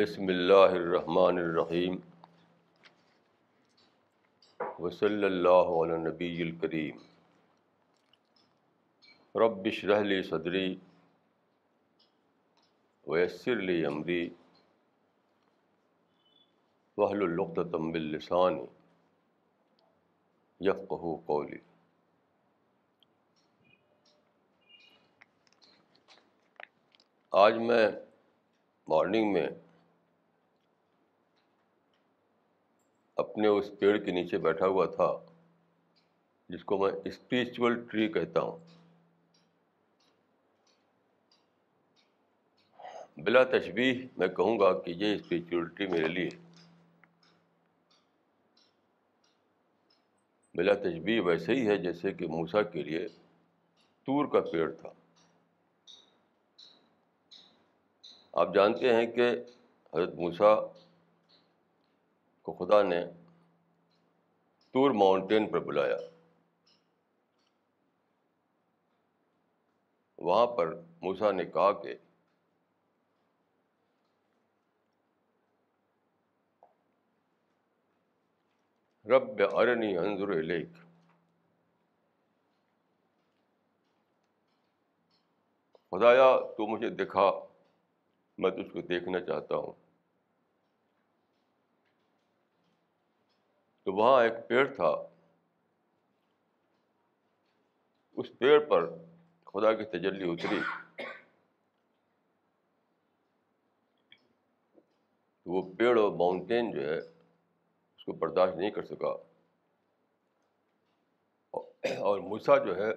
بسم اللہ الرحمن الرحیم. وصلی اللہ علی نبی الکریم. رب اشرح لی صدری ویسر لی امری. وحل العقدۃ من لسانی قولی. آج میں مارننگ میں اپنے اس پیڑ کے نیچے بیٹھا ہوا تھا، جس کو میں اسپریچول ٹری کہتا ہوں۔ بلا تشبیح میں کہوں گا کہ یہ اسپریچولیٹی میرے لیے بلا تشبیح ویسے ہی ہے جیسے کہ موسا کے لیے تور کا پیڑ تھا۔ آپ جانتے ہیں کہ حضرت موسیٰ کو خدا نے تور ماؤنٹین پر بلایا۔ وہاں پر موسا نے کہا کہ رب ارنی انضر الیک۔ خدایا، تو مجھے دکھا، میں تو اس کو دیکھنا چاہتا ہوں۔ تو وہاں ایک پیڑ تھا۔ اس پیڑ پر خدا کی تجلی اتری۔ وہ پیڑ اور ماؤنٹین جو ہے، اس کو برداشت نہیں کر سکا۔ اور موسا جو ہے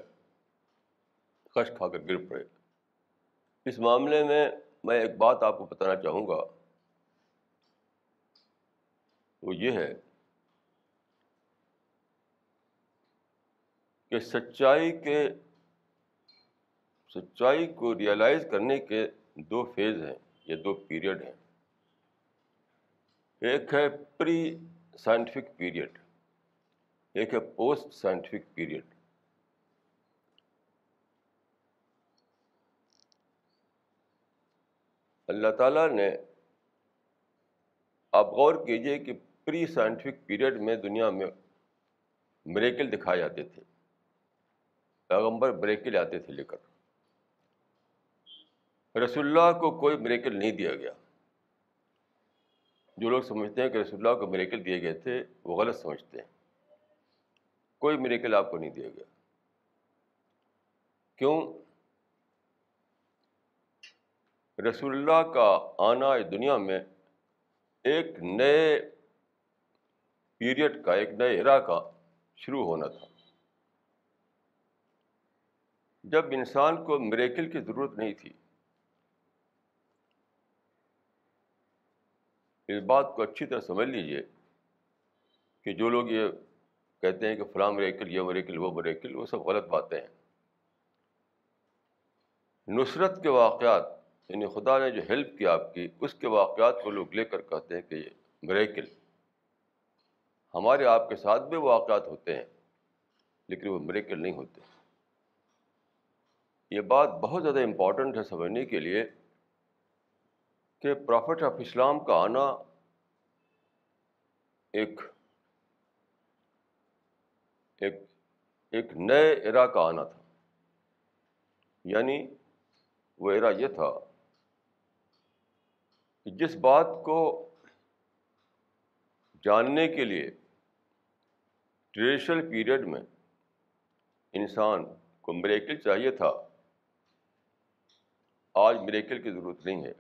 کش کھا کر گر پڑے۔ اس معاملے میں میں ایک بات آپ کو بتانا چاہوں گا۔ وہ یہ ہے کہ سچائی کے، سچائی کو ریئلائز کرنے کے دو فیز ہیں یا دو پیریڈ ہیں۔ ایک ہے پری سائنٹیفک پیریڈ ایک ہے پوسٹ سائنٹیفک پیریڈ اللہ تعالیٰ نے، آپ غور کیجیے کہ پری سائنٹیفک پیریڈ میں دنیا میں مریکل دکھائے جاتے تھے۔ پیغمبر بریکل آتے تھے لے کر۔ رسول اللہ کو کوئی مریکل نہیں دیا گیا۔ جو لوگ سمجھتے ہیں کہ رسول اللہ کو مریکل دیے گئے تھے، وہ غلط سمجھتے ہیں۔ کوئی مریکل آپ کو نہیں دیا گیا۔ کیوں؟ رسول اللہ کا آنا دنیا میں ایک نئے پیریڈ کا، ایک نئے ارا کا شروع ہونا تھا۔ جب انسان کو مریکل کی ضرورت نہیں تھی۔ اس بات کو اچھی طرح سمجھ لیجیے کہ جو لوگ یہ کہتے ہیں کہ فلاں مریکل، یہ مریکل، وہ مریکل، وہ سب غلط باتیں ہیں۔ نصرت کے واقعات یعنی خدا نے جو ہیلپ کی آپ کی، اس کے واقعات کو لوگ لے کر کہتے ہیں کہ یہ مریکل۔ ہمارے آپ کے ساتھ بھی واقعات ہوتے ہیں، لیکن وہ مریکل نہیں ہوتے۔ یہ بات بہت زیادہ امپورٹنٹ ہے سمجھنے کے لیے کہ پرافٹ آف اسلام کا آنا ایک ایک ایک نئے ارا کا آنا تھا۔ یعنی وہ ارا یہ تھا کہ جس بات کو جاننے کے لیے ٹریڈیشنل پیریڈ میں انسان کو مریکل چاہیے تھا آج مریکل کی ضرورت نہیں ہے۔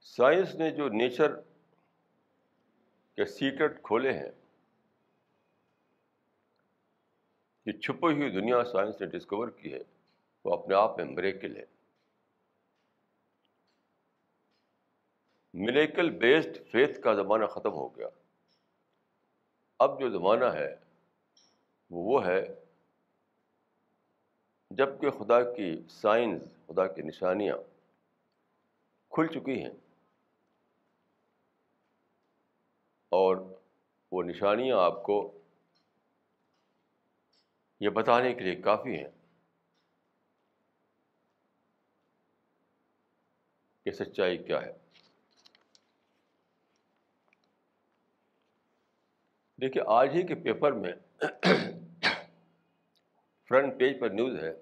سائنس نے جو نیچر کے سیکرٹ کھولے ہیں، یہ چھپی ہوئی دنیا سائنس نے ڈسکور کی ہے، وہ اپنے آپ میں مریکل ہے۔ ملیکل بیسڈ فیتھ کا زمانہ ختم ہو گیا۔ اب جو زمانہ ہے، وہ وہ ہے جبکہ خدا کی سائنس خدا کی نشانیاں کھل چکی ہیں۔ اور وہ نشانیاں آپ کو یہ بتانے کے لیے کافی ہیں کہ سچائی کیا ہے۔ دیکھیے، آج ہی کے پیپر میں فرنٹ پیج پر نیوز ہے۔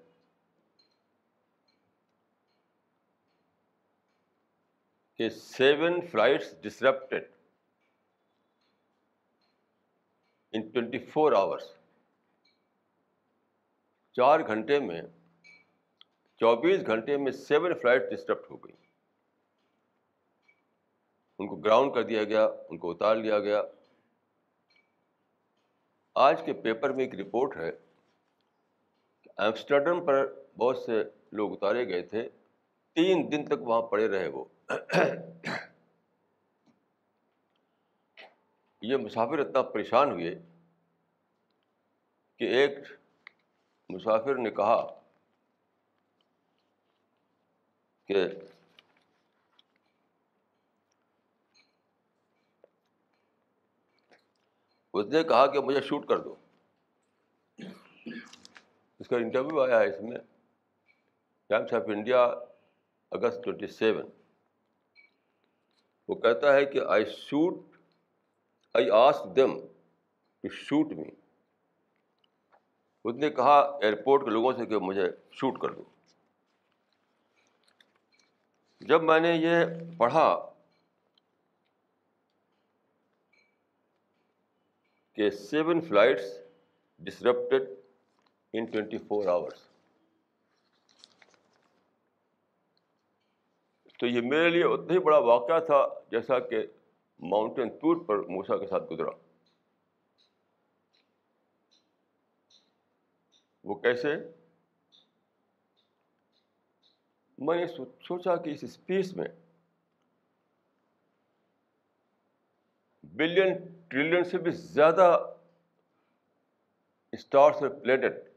کہ seven flights disrupted in twenty four hours چار گھنٹے میں، چوبیس گھنٹے میں سیون فلائٹ ڈسٹرپٹ ہو گئی۔ ان کو گراؤنڈ کر دیا گیا، ان کو اتار لیا گیا۔ آج کے پیپر میں ایک رپورٹ ہے کہ ایمسٹرڈم پر بہت سے لوگ اتارے گئے تھے۔ تین دن تک وہاں پڑے رہے وہ۔ یہ مسافر اتنا پریشان ہوئے کہ ایک مسافر نے کہا کہ اس نے کہا کہ مجھے شوٹ کر دو۔ اس کا انٹرویو آیا ہے اس میں۔ Times of India August twenty seven وہ کہتا ہے کہ I shoot I ask them to shoot me اس نے کہا ایئرپورٹ کے لوگوں سے کہ مجھے شوٹ کر دو۔ جب میں نے یہ پڑھا کہ seven flights disrupted in twenty four hours تو یہ میرے لیے اتنا ہی بڑا واقعہ تھا جیسا کہ ماؤنٹین ٹور پر موسا کے ساتھ گزرا۔ وہ کیسے؟ میں نے سوچا کہ اس اسپیس میں بلین ٹریلین سے بھی زیادہ اسٹارس اور پلیٹٹ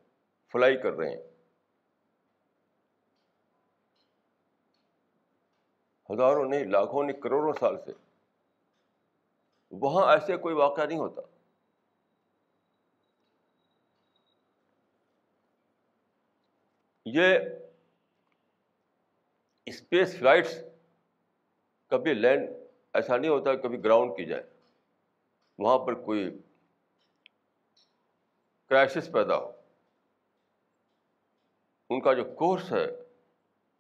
فلائی کر رہے ہیں۔ ہزاروں نہیں، لاکھوں نہیں، کروڑوں سال سے۔ وہاں ایسے کوئی واقعہ نہیں ہوتا۔ یہ اسپیس فلائٹس کبھی لینڈ، ایسا نہیں ہوتا کبھی گراؤنڈ کی جائے۔ وہاں پر کوئی کرائسس پیدا ہو۔ ان کا جو کورس ہے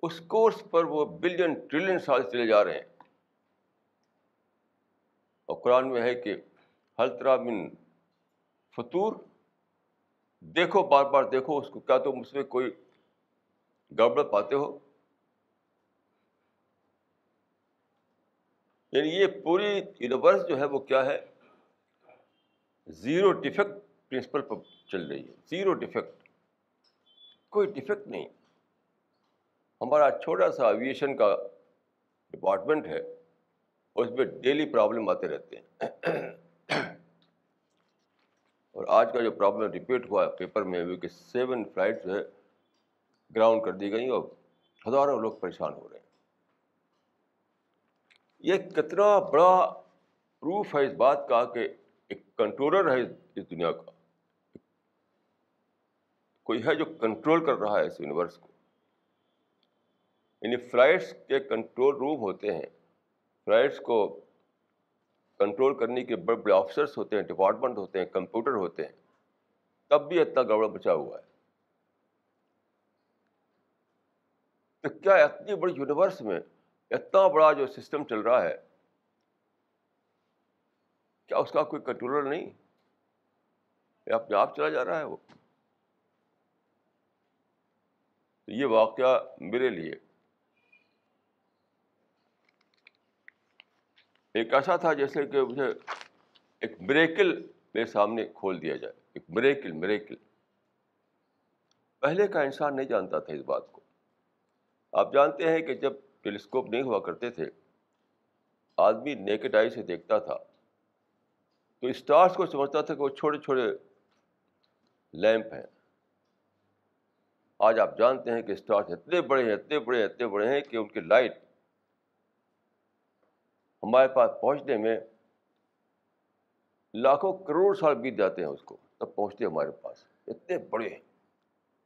اس کورس پر وہ بلین ٹریلین سال چلے جا رہے ہیں۔ اور قرآن میں ہے کہ طرح من فطور، دیکھو، بار بار دیکھو، اس کو کیا تم اس میں کوئی گڑبڑ پاتے ہو؟ یعنی یہ پوری یونیورس جو ہے وہ کیا ہے؟ زیرو ڈیفیکٹ پرنسپل پر چل رہی ہے۔ زیرو ڈیفیکٹ کوئی ڈیفیکٹ نہیں۔ ہمارا چھوٹا سا ایویشن کا ڈپارٹمنٹ ہے، اس میں ڈیلی پرابلم آتے رہتے ہیں۔ اور آج کا جو پرابلم ریپیٹ ہوا ہے پیپر میں کہ سیون فلائٹ جو ہے گراؤنڈ کر دی گئی اور ہزاروں لوگ پریشان ہو رہے ہیں۔ یہ کتنا بڑا پروف ہے اس بات کا کہ ایک کنٹرولر ہے اس دنیا کا۔ کوئی ہے جو کنٹرول کر رہا ہے اس یونیورس کو؟ یعنی فلائٹس کے کنٹرول روم ہوتے ہیں۔ فلائٹس کو کنٹرول کرنے کے بڑے بڑے آفیسرس ہوتے ہیں، ڈپارٹمنٹ ہوتے ہیں، کمپیوٹر ہوتے ہیں۔ تب بھی اتنا گڑبڑ بچا ہوا ہے۔ تو کیا اتنی بڑی یونیورس میں اتنا بڑا جو سسٹم چل رہا ہے، کیا اس کا کوئی کنٹرولر نہیں؟ اپنے آپ چلا جا رہا ہے وہ۔ یہ واقعہ میرے لیے ایک ایسا تھا جیسے کہ مجھے ایک بریکل میرے سامنے کھول دیا جائے۔ ایک بریکل بریکل پہلے کا انسان نہیں جانتا تھا اس بات کو۔ آپ جانتے ہیں کہ جب ٹیلیسکوپ نہیں ہوا کرتے تھے، آدمی نیکٹ آئی سے دیکھتا تھا۔ تو اسٹارس کو سمجھتا تھا کہ وہ چھوٹے چھوٹے لیمپ ہیں۔ آج آپ جانتے ہیں کہ اسٹارس اتنے بڑے ہیں، اتنے بڑے ہیں، اتنے بڑے ہیں کہ ان کی لائٹ ہمارے پاس پہنچنے میں لاکھوں کروڑ سال بیت جاتے ہیں اس کو، تب پہنچتے ہیں ہمارے پاس۔ اتنے بڑے ہیں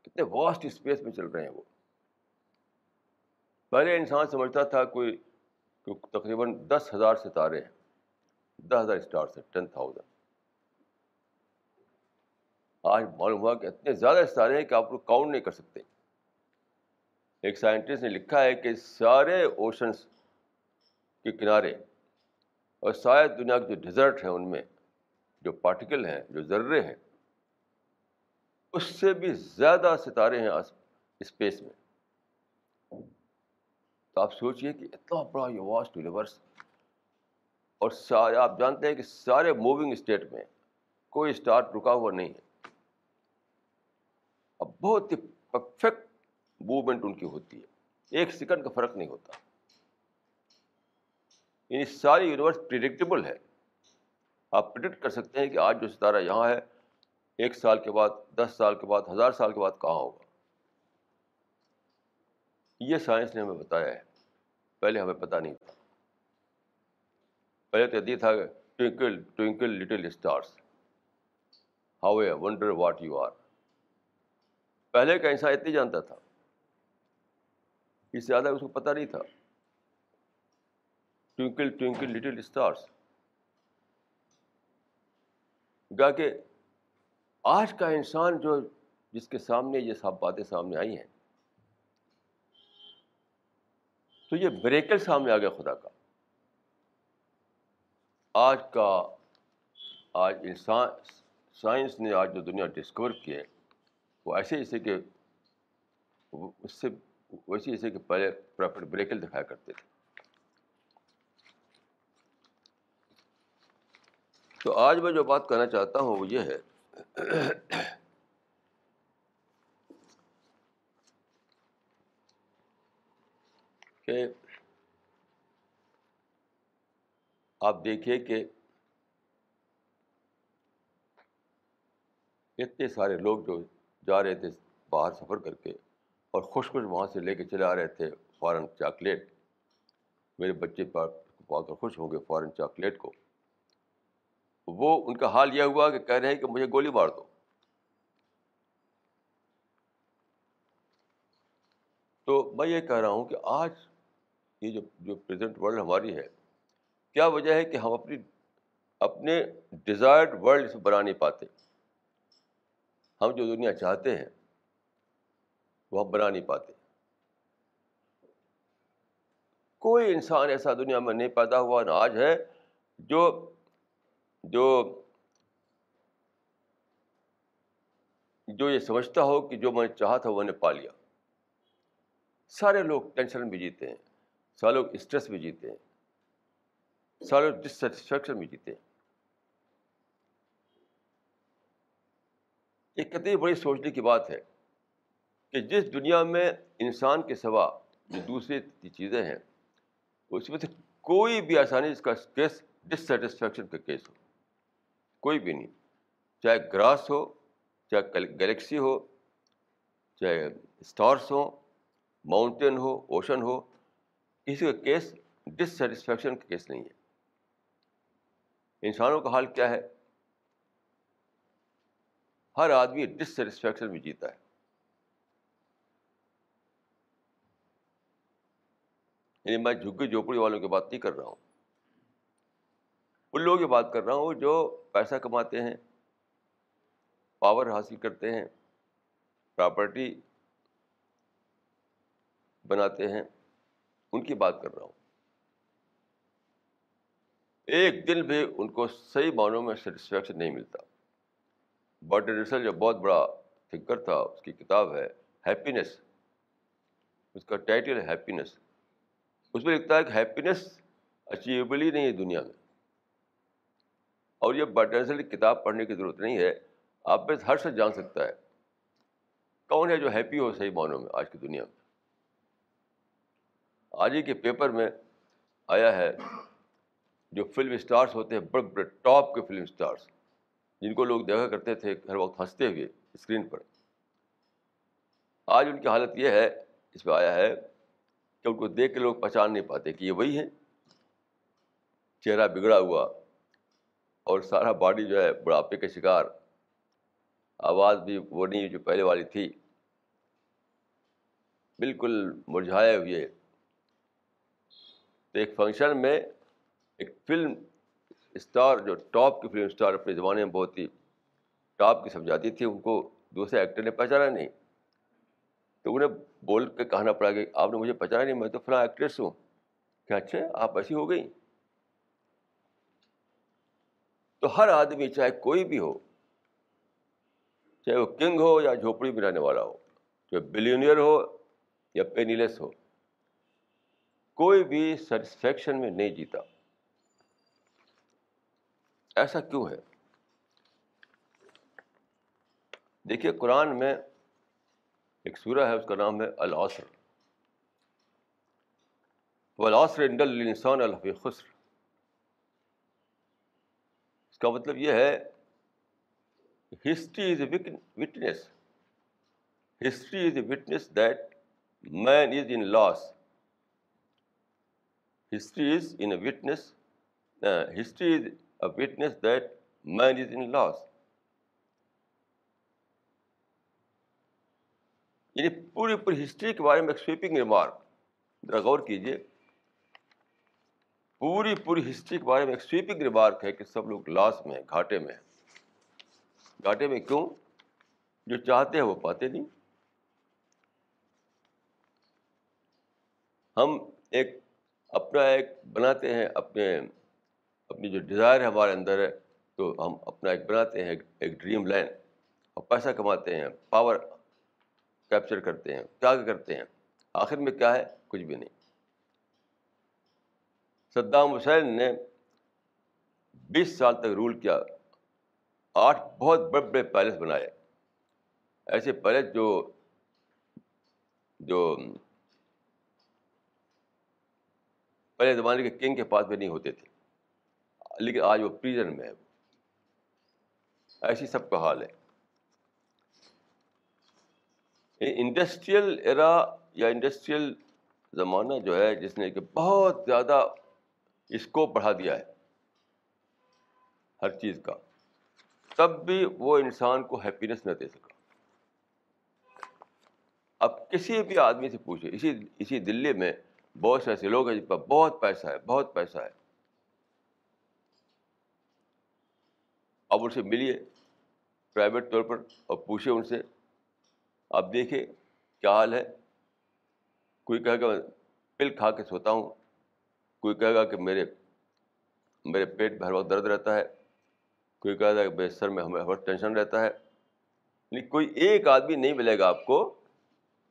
اتنے واسٹ اسپیس میں چل رہے ہیں وہ۔ پہلے انسان سمجھتا تھا کوئی تقریباً دس ہزار ستارے ہیں، دس ہزار اسٹارس ہیں، ٹین تھاؤزینڈ۔ آج معلوم ہوا کہ اتنے زیادہ ستارے ہیں کہ آپ لوگ کاؤنٹ نہیں کر سکتے۔ ایک سائنٹسٹ نے لکھا ہے کہ سارے اوشنس کے کنارے اور شاید دنیا کے جو ڈیزرٹ ہیں ان میں، جو پارٹیکل ہیں، جو ذرے ہیں، اس سے بھی زیادہ ستارے ہیں اسپیس میں۔ تو آپ سوچیے کہ اتنا بڑا یہ واسٹ یونیورس، اور سارے، آپ جانتے ہیں کہ سارے موونگ اسٹیٹ میں کوئی اسٹار رکا ہوا نہیں ہے۔ اب بہت ہی پرفیکٹ موومنٹ ان کی ہوتی ہے۔ ایک سیکنڈ کا فرق نہیں ہوتا۔ یعنی ساری یونیورس پریڈکٹیبل ہے۔ آپ پرڈکٹ کر سکتے ہیں کہ آج جو ستارہ یہاں ہے، ایک سال کے بعد، دس سال کے بعد، ہزار سال کے بعد کہاں ہوگا؟ یہ سائنس نے ہمیں بتایا ہے۔ پہلے ہمیں پتہ نہیں تھا۔ پہلے تو یہ تھا twinkle twinkle little stars how I wonder what you are پہلے کا انسان اتنی جانتا تھا۔ اس سے زیادہ اس کو پتہ نہیں تھا۔ ٹوئنکل ٹوئنکل لٹل اسٹارس گا کہ آج کا انسان جو جس کے سامنے یہ سب باتیں سامنے آئی ہیں، تو یہ بریکل سامنے آ گیا خدا کا۔ آج کا، آج انسان سائنس نے آج جو دنیا ڈسکور کی ہے، وہ ایسے جیسے کہ اس سے ویسے جیسے کہ پہلے پراپر بریکل دکھایا کرتے تھے۔ تو آج میں جو بات کرنا چاہتا ہوں وہ یہ ہے کہ آپ دیکھیے کہ اتنے سارے لوگ جو جا رہے تھے باہر سفر کر کے اور خوش خوش وہاں سے لے کے چلے آ رہے تھے فارن چاکلیٹ، میرے بچے پا کر خوش ہو گئے فارن چاکلیٹ کو۔ وہ ان کا حال یہ ہوا کہ کہہ رہے ہیں کہ مجھے گولی مار دو۔ تو میں یہ کہہ رہا ہوں کہ آج یہ جو جو پریزنٹ ورلڈ ہماری ہے، کیا وجہ ہے کہ ہم اپنی، اپنے ڈیزائرڈ ورلڈ سے بنا نہیں پاتے؟ ہم جو دنیا چاہتے ہیں، وہ ہم بنا نہیں پاتے۔ کوئی انسان ایسا دنیا میں نہیں پیدا ہوا، نہ آج ہے، جو جو جو یہ سمجھتا ہو کہ جو میں نے چاہا تھا وہ نے پا لیا۔ سارے لوگ ٹینشن بھی جیتے ہیں، سارے لوگ اسٹریس بھی جیتے ہیں، سارے لوگ ڈسٹسفیکشن بھی جیتے ہیں۔ ایک کتنی بڑی سوچنے کی بات ہے کہ جس دنیا میں انسان کے سوا جو دوسری چیزیں ہیں، اس میں سے کوئی بھی آسانی اس کا کیس ڈسٹسفیکشن کا کیس ہو۔ کوئی بھی نہیں۔ چاہے گراس ہو، چاہے گلیکسی ہو، چاہے اسٹارس ہوں، ماؤنٹین ہو، اوشن ہو، کسی کا کیس ڈسٹسفیکشن کا کیس نہیں ہے۔ انسانوں کا حال کیا ہے؟ ہر آدمی ڈسٹسفیکشن میں جیتا ہے۔ یعنی میں جھگی جھوپڑی والوں کی بات نہیں کر رہا ہوں۔ ان لوگوں کی بات کر رہا ہوں جو پیسہ کماتے ہیں پاور حاصل کرتے ہیں پراپرٹی بناتے ہیں، ان کی بات کر رہا ہوں۔ ایک دن بھی ان کو صحیح معنوں میں سیٹسفیکشن نہیں ملتا۔ بٹ رسل جو بہت بڑا تھنکر تھا، اس کی کتاب ہے ہیپینیس اس کا ٹائٹل ہے ہیپینیس اس میں لکھتا ہے کہ ہیپینیس اچیویبل ہی نہیں ہے دنیا میں۔ اور یہ بٹنسل کتاب پڑھنے کی ضرورت نہیں ہے، آپ میں ہر شخص جان سکتا ہے۔ کون ہے جو ہیپی ہو صحیح معنوں میں آج کی دنیا میں؟ آج ہی کے پیپر میں آیا ہے جو فلم اسٹارس ہوتے ہیں، بڑے بڑے ٹاپ کے فلم اسٹارس جن کو لوگ دیکھا کرتے تھے، ہر وقت ہنستے ہوئے اسکرین پر۔ آج ان کی حالت یہ ہے، اس پہ آیا ہے کہ ان کو دیکھ کے لوگ پہچان نہیں پاتے کہ یہ وہی ہیں۔ چہرہ بگڑا ہوا اور سارا باڈی جو ہے بڑھاپے کا شکار۔ آواز بھی وہ نہیں جو پہلے والی تھی۔ بالکل مرجھائے ہوئے۔ تو ایک فنکشن میں ایک فلم اسٹار جو ٹاپ کی فلم اسٹار اپنے زمانے میں بہت ہی ٹاپ کی سمجھاتی تھی، ان کو دوسرے ایکٹر نے پہچانا نہیں۔ تو انہیں بول کے کہنا پڑا کہ آپ نے مجھے پہچانا نہیں، میں تو فلاں ایکٹریس ہوں۔ کہ اچھا آپ ایسی ہو گئی تو ہر آدمی چاہے کوئی بھی ہو، چاہے وہ کنگ ہو یا جھوپڑی میں رہنے والا ہو، چاہے بلینئر ہو یا پینیلیس ہو، کوئی بھی سیٹسفیکشن میں نہیں جیتا۔ ایسا کیوں ہے؟ دیکھیے قرآن میں ایک سورہ ہے، اس کا نام ہے العصر۔ والعصر ان الانسان الفی خسر۔ اس کا مطلب یہ ہے history is a witness history is a witness that man is in loss history is in a witness history is a witness that man is in loss یعنی پوری پوری ہسٹری کے بارے میں ایک سویپنگ ریمارک ذرا غور کیجیے پوری پوری ہسٹری کے بارے میں ایک سویپنگ ریمارک ہے کہ سب لوگ لاس میں، گھاٹے میں گھاٹے میں کیوں؟ جو چاہتے ہیں وہ پاتے نہیں۔ ہم ایک، اپنا ایک بناتے ہیں، اپنے، اپنی جو ڈیزائر ہے ہمارے اندر ہے تو ہم اپنا ایک بناتے ہیں، ایک ڈریم لائن اور پیسہ کماتے ہیں پاور کیپچر کرتے ہیں کیا کرتے ہیں۔ آخر میں کیا ہے؟ کچھ بھی نہیں۔ صدام حسین نے بیس سال تک رول کیا، آٹھ بہت بڑے بڑے پیلس بنائے۔ ایسے پیلس جو جو پہلے زمانے کے کنگ کے پاس میں نہیں ہوتے تھے، لیکن آج وہ پریزن میں ہے۔ ایسی سب کا حال ہے۔ انڈسٹریل ایرا یا انڈسٹریل زمانہ جو ہے، جس نے کہ بہت زیادہ اسکوپ بڑھا دیا ہے، ہر چیز کا۔ تب بھی وہ انسان کو ہیپینس نہ دے سکا۔ اب کسی بھی آدمی سے پوچھے اسی اسی دلی میں بہت سے ایسے لوگ ہیں جن پر بہت پیسہ ہے، بہت پیسہ ہے۔ اب ان سے ملیے پرائیویٹ طور پر اور پوچھے ان سے، آپ دیکھیں کیا حال ہے؟ کوئی کہے گا پل کھا کے سوتا ہوں کوئی کہے گا کہ میرے میرے پیٹ میں ہر وقت درد رہتا ہے، کوئی کہے گا کہ میرے سر میں ہمیں ہر وقت ٹینشن رہتا ہے۔ لیکن کوئی ایک آدمی نہیں ملے گا آپ کو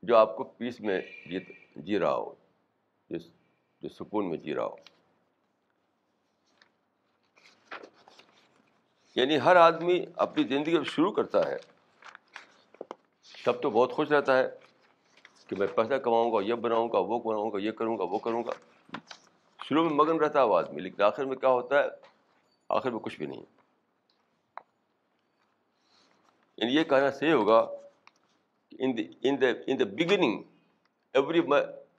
جو آپ کو پیس میں جیت جی رہا ہو جس جو سکون میں جی رہا ہو۔ یعنی ہر آدمی اپنی زندگی شروع کرتا ہے، تب تو بہت خوش رہتا ہے کہ میں پیسہ کماؤں گا، یہ بناؤں گا، وہ بناؤں گا، یہ کروں گا، وہ کروں گا۔ شروع میں مگن رہتا ہے وہ آدمی لیکن آخر میں کیا ہوتا ہے؟ آخر میں کچھ بھی نہیں یعنی یہ کہنا صحیح ہوگا in the beginning every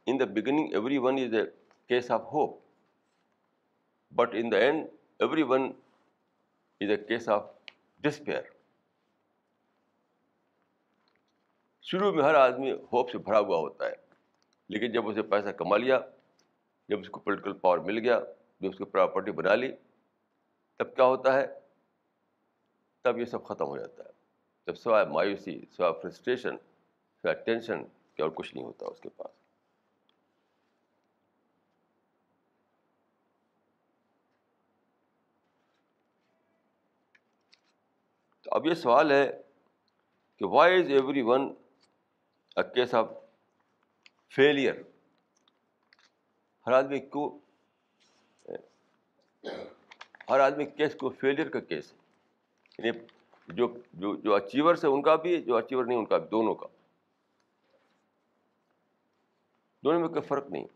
in the beginning every one is a case of hope but in the end every one is a case of despair شروع میں ہر آدمی ہوپ سے بھرا ہوا ہوتا ہے، لیکن جب اسے پیسہ کما لیا جب اس کو پولیٹیکل پاور مل گیا، جب اس کی پراپرٹی بنا لی، تب کیا ہوتا ہے؟ تب یہ سب ختم ہو جاتا ہے۔ جب سوائے مایوسی، سوائے فرسٹریشن سوائے ٹینشن کہ اور کچھ نہیں ہوتا اس کے پاس۔ تو اب یہ سوال ہے کہ why is every one a case of failure ہر آدمی کو، ہر آدمی کیس کو فیلئر کا کیس ہے۔ یعنی جو جو جو اچیورس ہے ان کا بھی، جو اچیور نہیں، ان کا بھی، دونوں کا۔ دونوں میں کوئی فرق نہیں۔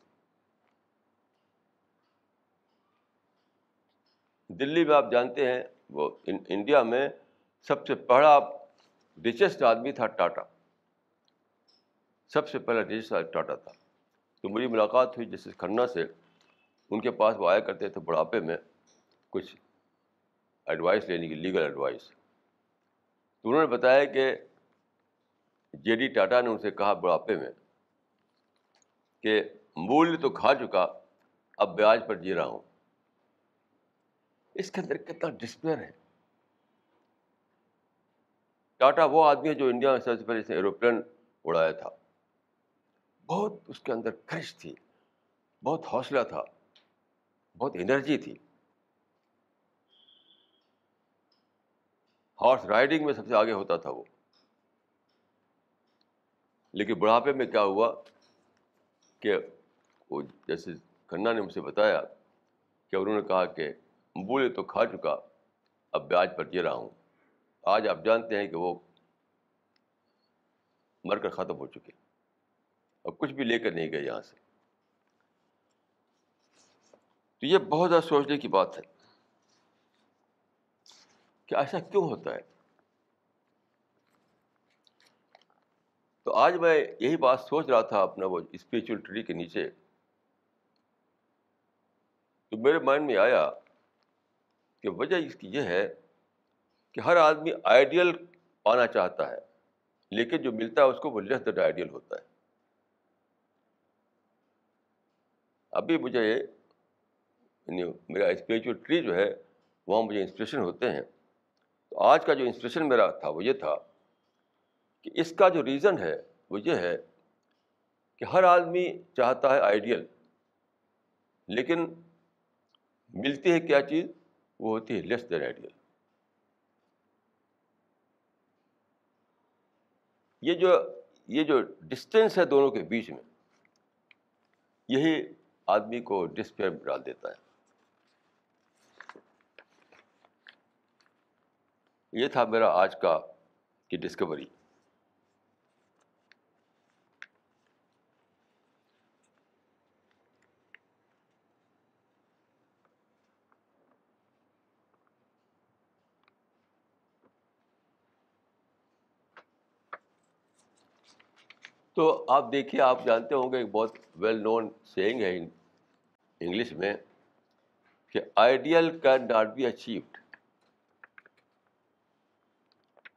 دلی میں آپ جانتے ہیں، وہ انڈیا میں سب سے بڑا ریچسٹ آدمی تھا ٹاٹا۔ سب سے پہلا ڈیجیٹل ٹاٹا تھا۔ تو میری ملاقات ہوئی جسٹس کھنہ سے ان کے پاس وہ آیا کرتے تھے بڑھاپے میں کچھ ایڈوائس لینے کی لیگل ایڈوائس تو انہوں نے بتایا کہ جے ڈی ٹاٹا نے ان سے کہا بڑھاپے میں کہ مول تو کھا چکا، اب بیاج پر جی رہا ہوں۔ اس کے اندر کتنا ڈسپیئر ہے۔ ٹاٹا وہ آدمی ہے جو انڈیا میں سب سے پہلے ایروپلین اڑایا تھا۔ بہت اس کے اندر خرچ تھی، بہت حوصلہ تھا، بہت انرجی تھی۔ ہارس رائڈنگ میں سب سے آگے ہوتا تھا وہ۔ لیکن بڑھاپے میں کیا ہوا کہ وہ جیسے کھنہ نے مجھ سے بتایا کہ انہوں نے کہا کہ بولے تو کھا چکا، اب بیاج پر جی رہا ہوں۔ آج آپ جانتے ہیں کہ وہ مر کر ختم ہو چکے۔ اور کچھ بھی لے کر نہیں گئے یہاں سے۔ تو یہ بہت زیادہ سوچنے کی بات ہے کہ ایسا کیوں ہوتا ہے۔ تو آج میں یہی بات سوچ رہا تھا اپنا وہ اسپریچل ٹری کے نیچے۔ تو میرے مائنڈ میں آیا کہ وجہ اس کی یہ ہے کہ ہر آدمی آئیڈیل پانا چاہتا ہے، لیکن جو ملتا ہے اس کو وہ لیس دیٹ آئیڈیل ہوتا ہے۔ ابھی مجھے یعنی میرا اسپریچل ٹری جو ہے، وہاں مجھے انسپریشن ہوتے ہیں۔ تو آج کا جو انسپریشن میرا تھا، وہ یہ تھا کہ اس کا جو ریزن ہے، وہ یہ ہے کہ ہر آدمی چاہتا ہے آئیڈیل لیکن ملتی ہے کیا چیز؟ وہ ہوتی ہے لیس دین آئیڈیل یہ جو یہ جو ڈسٹینس ہے دونوں کے بیچ میں، یہی آدمی کو ڈسپیئر میں ڈال دیتا ہے۔ یہ تھا میرا آج کا کی ڈسکوری تو آپ دیکھیے، آپ جانتے ہوں گے، ایک بہت ویل نون سینگ ہے انگلش میں کہ ideal can not be achieved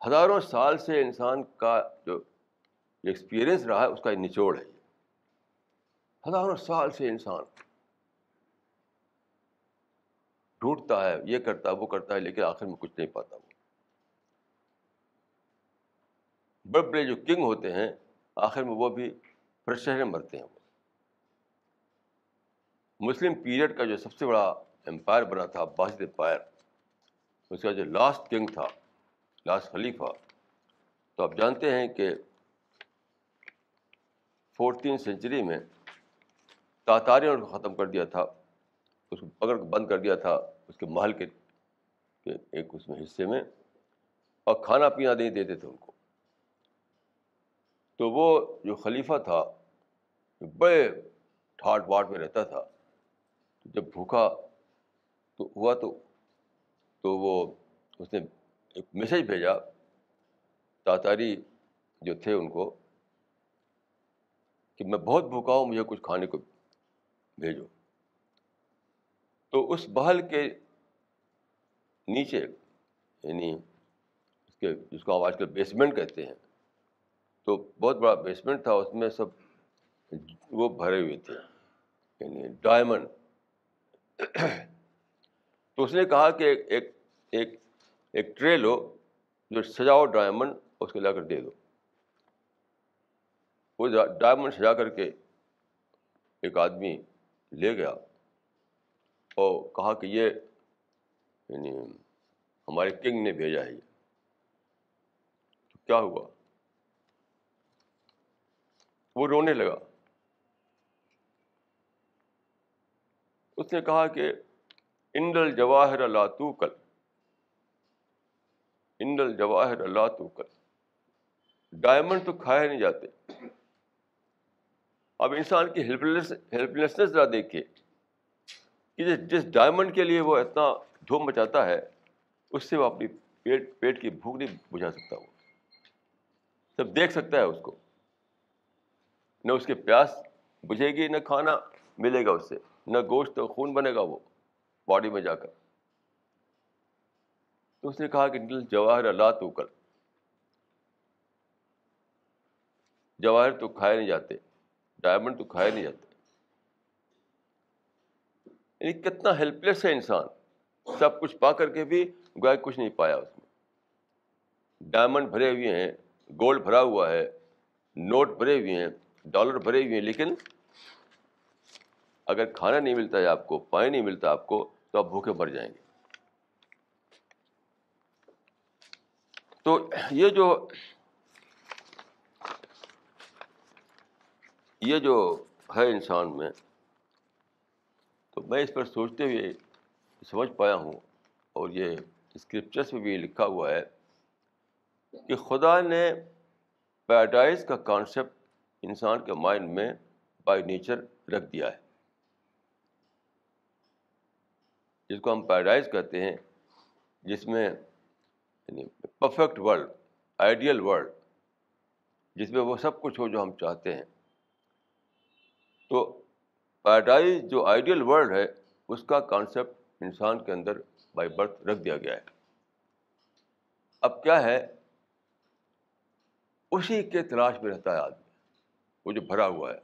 ہزاروں سال سے انسان کا جو ایکسپیرئنس رہا ہے، اس کا نچوڑ ہے۔ یہ ہزاروں سال سے انسان ڈھونڈتا ہے، یہ کرتا ہے وہ کرتا ہے، لیکن آخر میں کچھ نہیں پاتا وہ۔ بڑے بڑے جو کنگ ہوتے ہیں آخر میں وہ بھی فرشر مرتے ہیں وہ۔ مسلم پیریڈ کا جو سب سے بڑا امپائر بنا تھا باسط امپائر، اس کا جو لاسٹ کنگ تھا لاسٹ خلیفہ، تو آپ جانتے ہیں کہ فورٹین سینچری میں تاتاریوں نے ختم کر دیا تھا، اس کو پکڑ بند کر دیا تھا، اس کے محل کے ایک اس میں حصے میں، اور کھانا پینا نہیں دیتے تھے ان کو۔ تو وہ جو خلیفہ تھا بڑے ٹھاٹ واٹ میں رہتا تھا جب بھوکا تو ہوا تو تو وہ اس نے ایک میسیج بھیجا، تاتاری جو تھے ان کو، کہ میں بہت بھوکا ہوں، مجھے کچھ کھانے کو بھیجو۔ تو اس بحل کے نیچے یعنی اس کے، جس کو آج کل بیسمنٹ کہتے ہیں تو بہت بڑا بیسمنٹ تھا، اس میں سب وہ بھرے ہوئے تھے یعنی ڈائمنڈ تو اس نے کہا کہ ایک ایک ایک ٹرے لو جو سجاؤ ڈائمنڈ اس کو لا کر دے دو۔ وہ ڈائمنڈ سجا کر کے ایک آدمی لے گیا اور کہا کہ یہ یعنی ہمارے کنگ نے بھیجا ہے۔ یہ کیا ہوا؟ وہ رونے لگا۔ اس نے کہا کہ انڈل جواہر اللہ تو کل انڈل جواہر اللہ تو کل ڈائمنڈ تو کھائے نہیں جاتے۔ اب انسان کی ہیلپ ہیلپلیسنس ذرا دیکھیے۔ کہ جس ڈائمنڈ کے لیے وہ اتنا دھوم مچاتا ہے، اس سے وہ اپنی پیٹ پیٹ کی بھوک نہیں بجھا سکتا وہ۔ سب دیکھ سکتا ہے اس کو۔ نہ اس کے پیاس بجھے گی، نہ کھانا ملے گا اس سے نہ گوشت خون بنے گا وہ باڈی میں جا کر۔ تو اس نے کہا کہ دل جواہر اللہ تو کر۔ جواہر تو کھائے نہیں جاتے، ڈائمنڈ تو کھائے نہیں جاتے۔ یعنی کتنا ہیلپ لیس ہے انسان۔ سب کچھ پا کر کے بھی گویا کچھ نہیں پایا اس میں ڈائمنڈ بھرے ہوئے ہیں، گولڈ بھرا ہوا ہے، نوٹ بھرے ہوئے ہیں۔ ڈالر بھرے ہوئے ہیں، لیکن اگر کھانا نہیں ملتا ہے آپ کو، پانی نہیں ملتا آپ کو، تو آپ بھوکے مر جائیں گے۔ تو یہ جو یہ جو ہے انسان میں، تو میں اس پر سوچتے ہوئے سمجھ پایا ہوں، اور یہ اسکرپچرس میں بھی لکھا ہوا ہے کہ خدا نے پیراڈائز کا کانسیپٹ انسان کے مائنڈ میں بائی نیچر رکھ دیا ہے۔ جس کو ہم پیراڈائز کہتے ہیں، جس میں یعنی پرفیکٹ ورلڈ، آئیڈیل ورلڈ، جس میں وہ سب کچھ ہو جو ہم چاہتے ہیں۔ تو پیراڈائز جو آئیڈیل ورلڈ ہے، اس کا کانسیپٹ انسان کے اندر بائی برتھ رکھ دیا گیا ہے۔ اب کیا ہے؟ اسی کے تلاش میں رہتا ہے آدمی۔ وہ جو بھرا ہوا ہے۔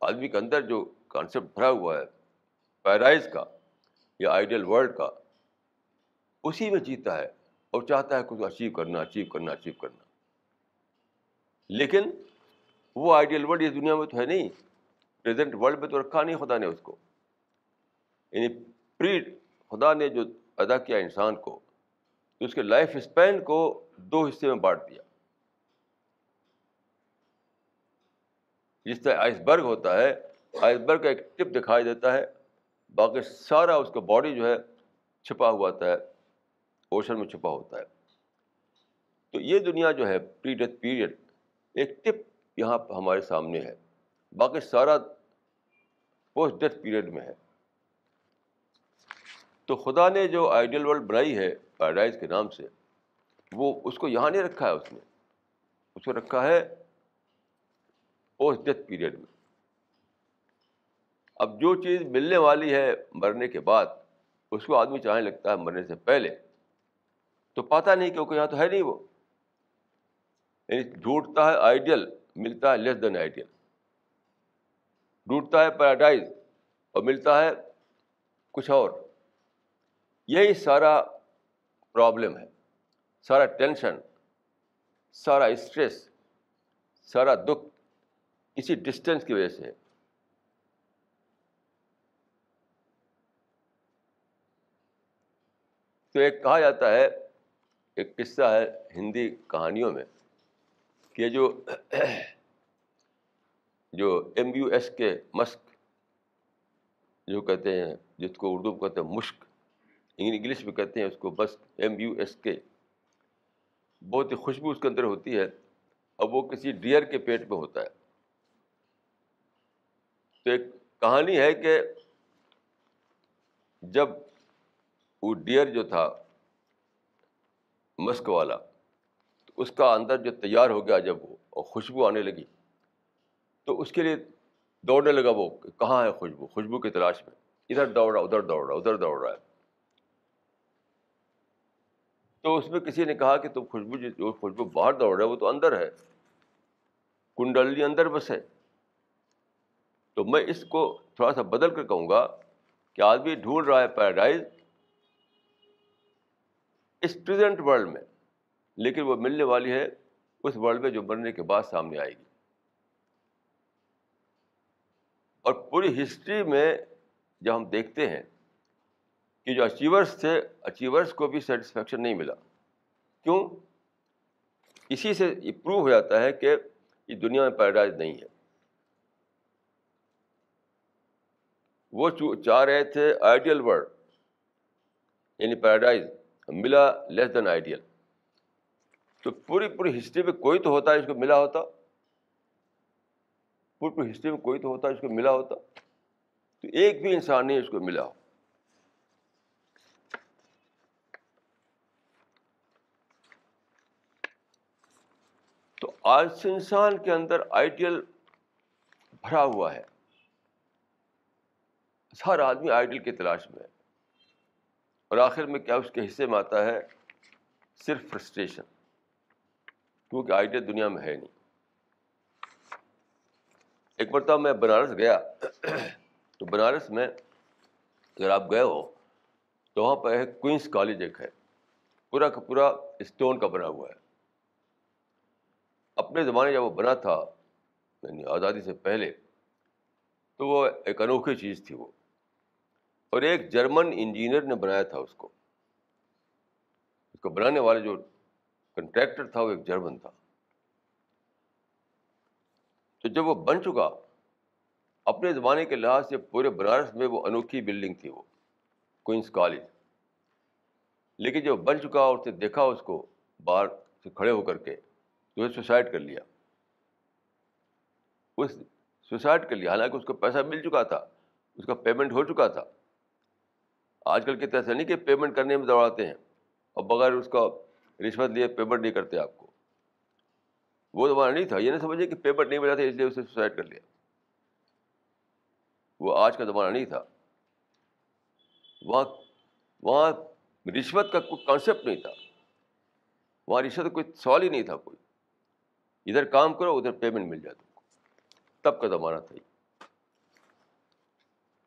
آدمی کے اندر جو کانسیپٹ بھرا ہوا ہے پیرائز کا یا آئیڈیل ورلڈ کا، اسی میں جیتا ہے اور چاہتا ہے کچھ اچیو کرنا اچیو کرنا اچیو کرنا۔ لیکن وہ آئیڈیل ورلڈ اس دنیا میں تو ہے نہیں۔ پریزنٹ ورلڈ میں تو رکھا نہیں خدا نے اس کو۔ یعنی پری خدا نے جو ادا کیا انسان کو تو اس کے لائف اسپین کو دو حصے میں بانٹ دیا۔ جس طرح آئس برگ ہوتا ہے آئس برگ کا ایک ٹپ دکھائی دیتا ہے۔ باقی سارا اس کا باڈی جو ہے چھپا ہوا ہوتا ہے اوشن میں چھپا ہوتا ہے۔ تو یہ دنیا جو ہے پری ڈیتھ پیریڈ ایک ٹپ یہاں ہمارے سامنے ہے۔ باقی سارا پوسٹ ڈیتھ پیریڈ میں ہے۔ تو خدا نے جو آئیڈیل ورلڈ بنائی ہے پیراڈائز کے نام سے، وہ اس کو یہاں نہیں رکھا ہے اس نے۔ اس کو رکھا ہے پوسٹ ڈیتھ پیریڈ میں۔ اب جو چیز ملنے والی ہے مرنے کے بعد، اس کو آدمی چاہنے لگتا ہے مرنے سے پہلے۔ تو پاتا نہیں کیونکہ یہاں تو ہے نہیں وہ۔ یعنی ڈھونڈتا ہے آئیڈیل ملتا ہے لیس دین آئیڈیل ڈھونڈتا ہے پیراڈائز اور ملتا ہے کچھ اور۔ یہی سارا پرابلم ہے۔ سارا ٹینشن سارا اسٹریس سارا دکھ۔ اسی ڈسٹینس کی وجہ سے۔ تو ایک کہا جاتا ہے، ایک قصہ ہے ہندی کہانیوں میں کہ جو جو ایم یو ایس کے مشق جو کہتے ہیں، جس کو اردو میں کہتے ہیں مشق، انگلش میں کہتے ہیں اس کو بس ایم یو ایس کے۔ بہت ہی خوشبو اس کے اندر ہوتی ہے۔ اور وہ کسی ڈیئر کے پیٹ میں ہوتا ہے۔ تو ایک کہانی ہے کہ جب وہ ڈیئر جو تھا، مسک والا، تو اس کا اندر جو تیار ہو گیا جب وہ، اور خوشبو آنے لگی۔ تو اس کے لیے دوڑنے لگا وہ کہاں ہے خوشبو؟ خوشبو کی تلاش میں۔ ادھر دوڑ رہا، ادھر دوڑ رہا، ادھر دوڑ رہا۔ ہے تو اس میں کسی نے کہا کہ تم خوشبو جو خوشبو باہر دوڑ رہا ہے وہ تو اندر ہے۔ کنڈلی اندر بس ہے۔ تو میں اس کو تھوڑا سا بدل کر کہوں گا کہ آدمی ڈھونڈ رہا ہے پیراڈائز اس پریزنٹ ورلڈ میں، لیکن وہ ملنے والی ہے اس ورلڈ میں جو مرنے کے بعد سامنے آئے گی۔ اور پوری ہسٹری میں جب ہم دیکھتے ہیں کہ جو اچیورس تھے اچیورس کو بھی سیٹسفیکشن نہیں ملا۔ کیوں؟ اسی سے یہ پروو ہو جاتا ہے کہ یہ دنیا میں پیراڈائز نہیں ہے۔ وہ چاہ رہے تھے آئیڈیل ورڈ یعنی پیراڈائز ملا لیس دین آئیڈیل تو پوری پوری ہسٹری میں کوئی تو ہوتا ہے اس کو ملا ہوتا؟ پوری پوری ہسٹری میں کوئی تو ہوتا ہے اس کو ملا ہوتا؟ تو ایک بھی انسان نہیں اس کو ملا ہو۔ تو آج انسان کے اندر آئیڈیل بھرا ہوا ہے۔ ہر آدمی آئیڈل کی تلاش میں ہے۔ اور آخر میں کیا اس کے حصے میں آتا ہے؟ صرف فرسٹریشن۔ کیونکہ آئیڈیل دنیا میں ہے نہیں۔ ایک مرتبہ میں بنارس گیا۔ تو بنارس میں اگر آپ گئے ہو، تو وہاں پہ ایک کوئنس کالج ایک ہے۔ پورا کا پورا اسٹون کا بنا ہوا ہے۔ اپنے زمانے جب وہ بنا تھا یعنی آزادی سے پہلے، تو وہ ایک انوکھی چیز تھی وہ۔ اور ایک جرمن انجینئر نے بنایا تھا اس کو۔ اس کو بنانے والے جو کنٹریکٹر تھا وہ ایک جرمن تھا۔ تو جب وہ بن چکا، اپنے زمانے کے لحاظ سے پورے بنارس میں وہ انوکھی بلڈنگ تھی وہ کوئنس کالج۔ لیکن جب بن چکا اور اسے دیکھا اس کو باہر سے کھڑے ہو کر کے، تو وہ سوسائڈ کر لیا۔ اس سوسائڈ کر لیا، حالانکہ اس کو پیسہ مل چکا تھا، اس کا پیمنٹ ہو چکا تھا۔ آج کل کے طرح نہیں کہ پیمنٹ کرنے میں دوڑاتے ہیں، اور بغیر اس کا رشوت لیے پیمنٹ نہیں کرتے آپ کو۔ وہ زمانہ نہیں تھا، یہ نہیں سمجھے کہ پیمنٹ نہیں ملا تھا، اس لیے اسے سوسائڈ کر لیا۔ وہ آج کا زمانہ نہیں تھا۔ وہاں وہاں رشوت کا کوئی کانسیپٹ نہیں تھا۔ وہاں رشوت کا کوئی سوال ہی نہیں تھا کوئی۔ ادھر کام کرو، ادھر پیمنٹ مل جائے تم کو۔ تب کا زمانہ تھا یہ۔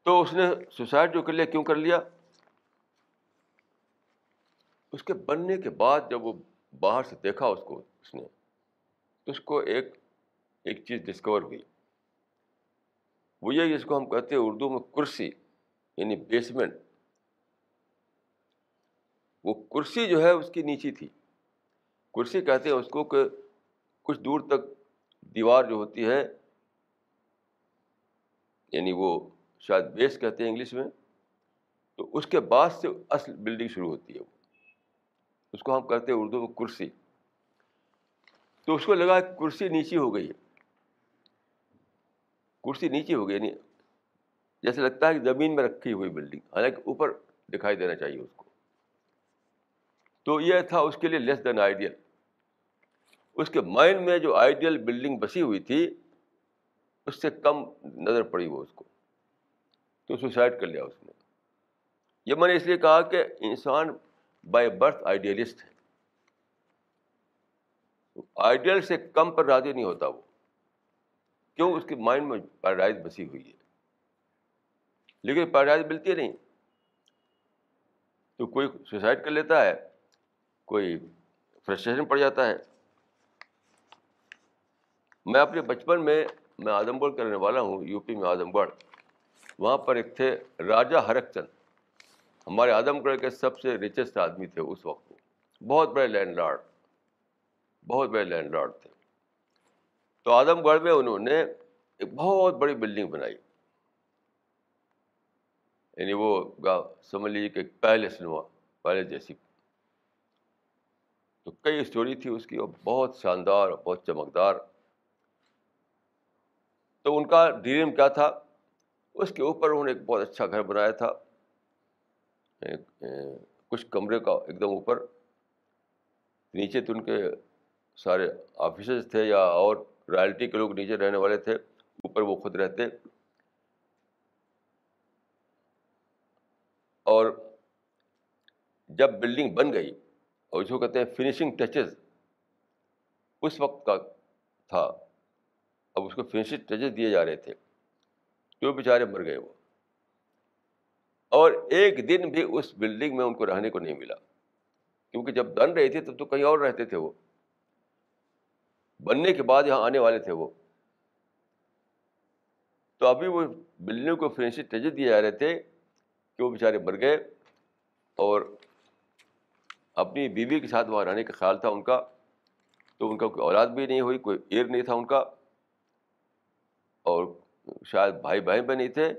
تو اس نے سوسائڈ جو کر لیا، کیوں کر لیا؟ اس کے بننے کے بعد جب وہ باہر سے دیکھا اس کو، اس نے، تو اس کو ایک ایک چیز ڈسکور ہوئی۔ وہ یہ جس کو ہم کہتے ہیں اردو میں کرسی یعنی بیسمنٹ وہ کرسی جو ہے اس کی نیچی تھی۔ کرسی کہتے ہیں اس کو کہ کچھ دور تک دیوار جو ہوتی ہے یعنی وہ شاید بیس کہتے ہیں انگلش میں، تو اس کے بعد سے اصل بلڈنگ شروع ہوتی ہے وہ۔ اس کو ہم کہتے ہیں اردو میں کرسی۔ تو اس کو لگا کرسی نیچی ہو گئی ہے۔ کرسی نیچی ہو گئی یعنی جیسے لگتا ہے کہ زمین میں رکھی ہوئی بلڈنگ، حالانکہ اوپر دکھائی دینا چاہیے اس کو۔ تو یہ تھا اس کے لیے لیس دین آئیڈیل۔ اس کے مائنڈ میں جو آئیڈیل بلڈنگ بسی ہوئی تھی، اس سے کم نظر پڑی وہ اس کو۔ تو سوسائڈ کر لیا اس نے۔ یہ میں نے اس لیے کہا کہ انسان بائی برتھ آئیڈیلسٹ ہے۔ آئیڈیل سے کم پر راضی نہیں ہوتا وہ۔ کیوں؟ اس کے مائنڈ میں پیراڈائز بسی ہوئی ہے۔ لیکن پیراڈائز ملتی نہیں۔ تو کوئی سوسائڈ کر لیتا ہے، کوئی فرسٹریشن پڑ جاتا ہے۔ میں اپنے بچپن میں میں اعظم گڑھ کرنے والا ہوں، یو پی میں اعظم گڑھ وہاں پر ایک تھے راجا ہرک چند ہمارے اعظم گڑھ کے سب سے ریچسٹ آدمی تھے اس وقت بہت بڑے لینڈ لارڈ بہت بڑے لینڈ لارڈ تھے۔ تو اعظم گڑھ میں انہوں نے ایک بہت بڑی بلڈنگ بنائی۔ یعنی وہ سمجھ لیجیے کہ پہلے سنوا پہلے جیسی۔ تو کئی اسٹوری تھی اس کی اور بہت شاندار اور بہت چمکدار۔ تو ان کا ڈریم کیا تھا؟ اس کے اوپر انہوں نے ایک بہت اچھا گھر بنایا تھا۔ کچھ کمرے کا ایک دم اوپر، نیچے تو ان کے سارے آفیسز تھے یا اور رائلٹی کے لوگ نیچے رہنے والے تھے، اوپر وہ خود رہتے۔ اور جب بلڈنگ بن گئی اور اس کو کہتے ہیں فنیشنگ ٹچز اس وقت کا تھا۔ اب اس کو فنیشنگ ٹچز دیے جا رہے تھے۔ تو بیچارے مر گئے وہ؟ اور ایک دن بھی اس بلڈنگ میں ان کو رہنے کو نہیں ملا۔ کیونکہ جب بن رہی تھی تب تو کہیں اور رہتے تھے وہ۔ بننے کے بعد یہاں آنے والے تھے وہ۔ تو ابھی وہ بلڈنگ کو فنیشنگ ٹچز دیے جا رہے تھے کہ وہ بیچارے مر گئے اور اپنی بیوی کے ساتھ وہاں رہنے کا خیال تھا ان کا۔ تو ان کا کوئی اولاد بھی نہیں ہوئی، کوئی ایر نہیں تھا ان کا۔ اور شاید بھائی بہن بھی نہیں تھے۔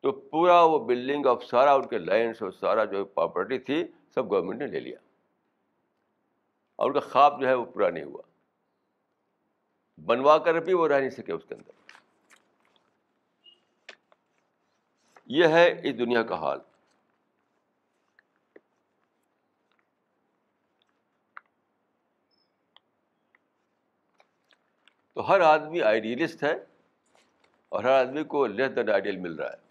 تو پورا وہ بلڈنگ اور سارا ان کے لینڈس اور سارا جو پراپرٹی تھی سب گورنمنٹ نے لے لیا۔ اور ان کا خواب جو ہے وہ پورا نہیں ہوا۔ بنوا کر بھی وہ رہ نہیں سکے اس کے اندر۔ یہ ہے اس دنیا کا حال۔ تو ہر آدمی آئیڈیلسٹ ہے اور ہر آدمی کو لیس دین آئیڈیل مل رہا ہے۔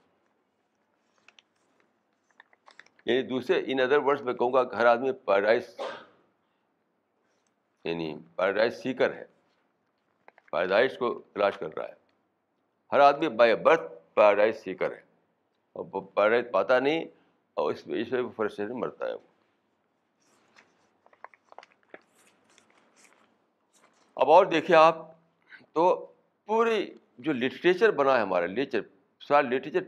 یعنی دوسرے ان ادر ورڈس میں کہوں گا کہ ہر آدمی پیراڈائز یعنی پیراڈائز سیکر ہے پیدائش کو تلاش کر رہا ہے۔ ہر آدمی بائی برتھ پیراڈائز سیکر ہے۔ اور پیراڈائز پاتا نہیں، اور اس اس میں فرسٹریشن مرتا ہے۔ وہ اب اور دیکھیے آپ، تو پوری جو لٹریچر بنا ہے ہمارا لیچر سارا لٹریچر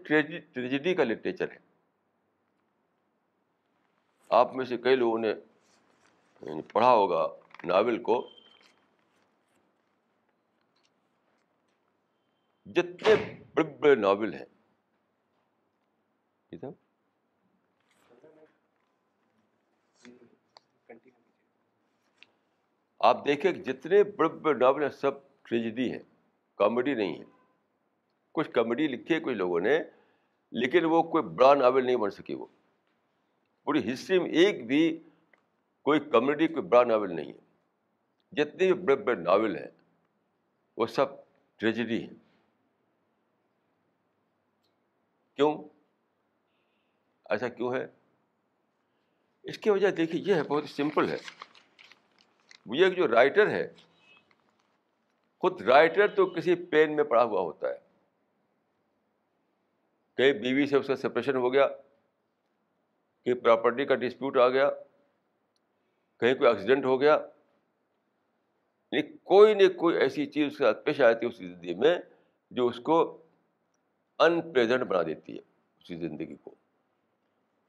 ٹریجڈی کا لٹریچر ہے۔ آپ میں سے کئی لوگوں نے یعنی پڑھا ہوگا ناول کو، جتنے بڑے بڑے ناول ہیں آپ دیکھیں کہ جتنے بڑے بڑے ناول ہیں، سب ٹریجڈی ہیں، کامیڈی نہیں ہے کچھ کامیڈی لکھی ہے کچھ لوگوں نے، لیکن وہ کوئی بڑا ناول نہیں بن سکی وہ۔ پوری ہسٹری میں ایک بھی کوئی کامیڈی، کوئی بڑا ناول نہیں ہے۔ جتنے بھی بڑے بڑے ناول ہیں، وہ سب ٹریجڈی ہیں۔ کیوں؟ ایسا کیوں ہے؟ اس کی وجہ دیکھیے، یہ ہے، بہت سمپل ہے۔ یہ جو رائٹر ہے، خود رائٹر تو کسی پین میں پڑا ہوا ہوتا ہے۔ کئی بیوی سے اس کا سپریشن ہو گیا کہیں پراپرٹی کا ڈسپیوٹ آ گیا، کہیں کوئی ایکسیڈنٹ ہو گیا یعنی کوئی نہ کوئی ایسی چیز اس کے ساتھ پیش آتی ہے اس کی زندگی میں جو اس کو ان پریزنٹ بنا دیتی ہے اس کی زندگی کو۔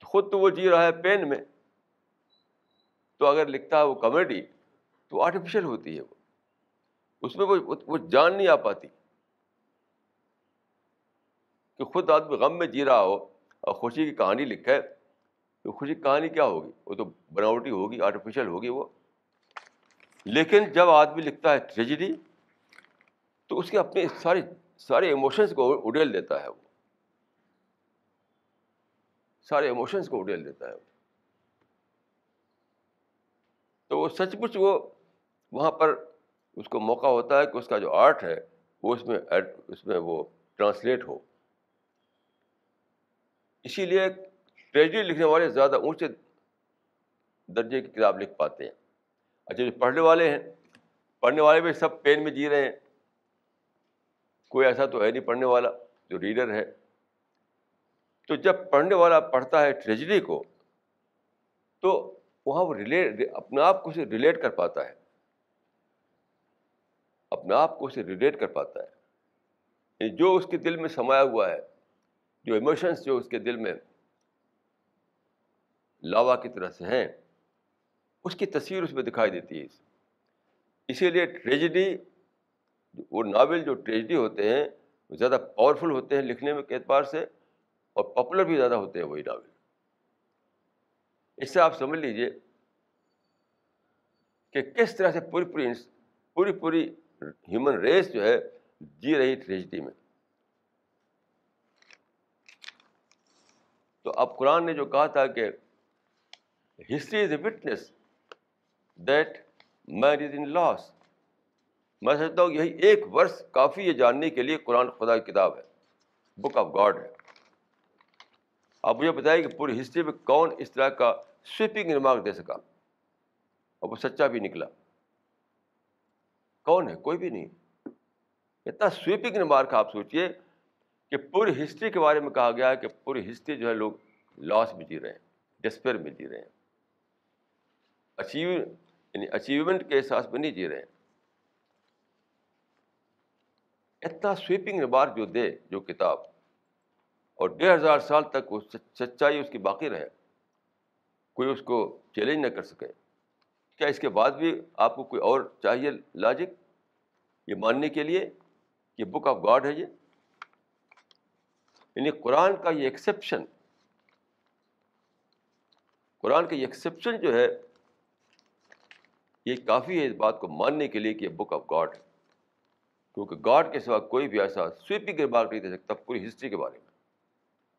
خود تو وہ جی رہا ہے پین میں، تو اگر لکھتا ہے وہ کامیڈی تو آرٹیفیشیل ہوتی ہے وہ۔ اس میں وہ جان نہیں آ پاتی کہ خود آدمی غم میں جی رہا ہو اور خوشی کی کہانی لکھے تو خوشی کہانی کیا ہوگی؟ وہ تو بناوٹی ہوگی آرٹیفیشیل ہوگی وہ۔ لیکن جب آدمی لکھتا ہے ٹریجڈی تو اس کے اپنے سارے سارے ایموشنس کو اڈیل دیتا ہے وہ۔ سارے ایموشنس کو اڈیل دیتا ہے وہ۔ تو وہ سچ مچ وہ، وہاں پر اس کو موقع ہوتا ہے کہ اس کا جو آرٹ ہے، وہ اس میں اس میں وہ ٹرانسلیٹ ہو۔ اسی لیے ٹریجڈی لکھنے والے زیادہ اونچے درجے کی کتاب لکھ پاتے ہیں۔ اچھا جو پڑھنے والے ہیں، پڑھنے والے بھی سب پین میں جی رہے ہیں۔ کوئی ایسا تو ہے نہیں پڑھنے والا جو ریڈر ہے۔ تو جب پڑھنے والا پڑھتا ہے ٹریجڈی کو، تو وہاں وہ ریلیٹ اپنے آپ کو اسے ریلیٹ کر پاتا ہے۔ اپنے آپ کو اسے ریلیٹ کر پاتا ہے۔ یعنی جو اس کے دل میں سمایا ہوا ہے، جو ایموشنس جو اس کے دل میں لاوا کی طرح سے ہیں، اس کی تصویر اس میں دکھائی دیتی ہے۔ اسی لیے ٹریجڈی وہ ناول جو ٹریجڈی ہوتے ہیں، وہ زیادہ پاورفل ہوتے ہیں لکھنے میں کے اعتبار سے، اور پاپولر بھی زیادہ ہوتے ہیں وہی ناول اس سے آپ سمجھ لیجیے کہ کس طرح سے پوری پوری پوری پوری ہیومن ریس جو ہے جی رہی ٹریجڈی میں۔ تو اب قرآن نے جو کہا تھا کہ history is a witness that man is in loss میں سمجھتا ہوں یہی ایک ورس کافی یہ جاننے کے لیے قرآن خدا کی کتاب ہے بک آف گاڈ ہے۔ آپ مجھے بتائیے کہ پوری ہسٹری میں کون اس طرح کا سویپنگ ریمارک دے سکا؟ اور وہ سچا بھی نکلا۔ کون ہے؟ کوئی بھی نہیں۔ اتنا سویپنگ ریمارک آپ سوچیے کہ پوری ہسٹری کے بارے میں کہا گیا ہے کہ پوری ہسٹری جو ہے لوگ لاس میں جی رہے ہیں ڈسپیر میں جی رہے ہیں۔ اچیو یعنی اچیومنٹ کے احساس میں نہیں جی رہے ہیں اتنا سویپنگ ریمارک جو دے جو کتاب اور ڈیڑھ ہزار سال تک وہ سچائی اس کی باقی رہے کوئی اس کو چیلنج نہ کر سکے کیا اس کے بعد بھی آپ کو کوئی اور چاہیے لاجک یہ ماننے کے لیے کہ بک آف گاڈ ہے یہ یعنی قرآن کا یہ ایکسیپشن قرآن کا یہ ایکسیپشن جو ہے یہ کافی ہے اس بات کو ماننے کے لیے کہ یہ بک آف گاڈ ہے۔ کیونکہ گاڈ کے سوا کوئی بھی ایسا سویپنگ کے نہیں دے سکتا پوری ہسٹری کے بارے میں۔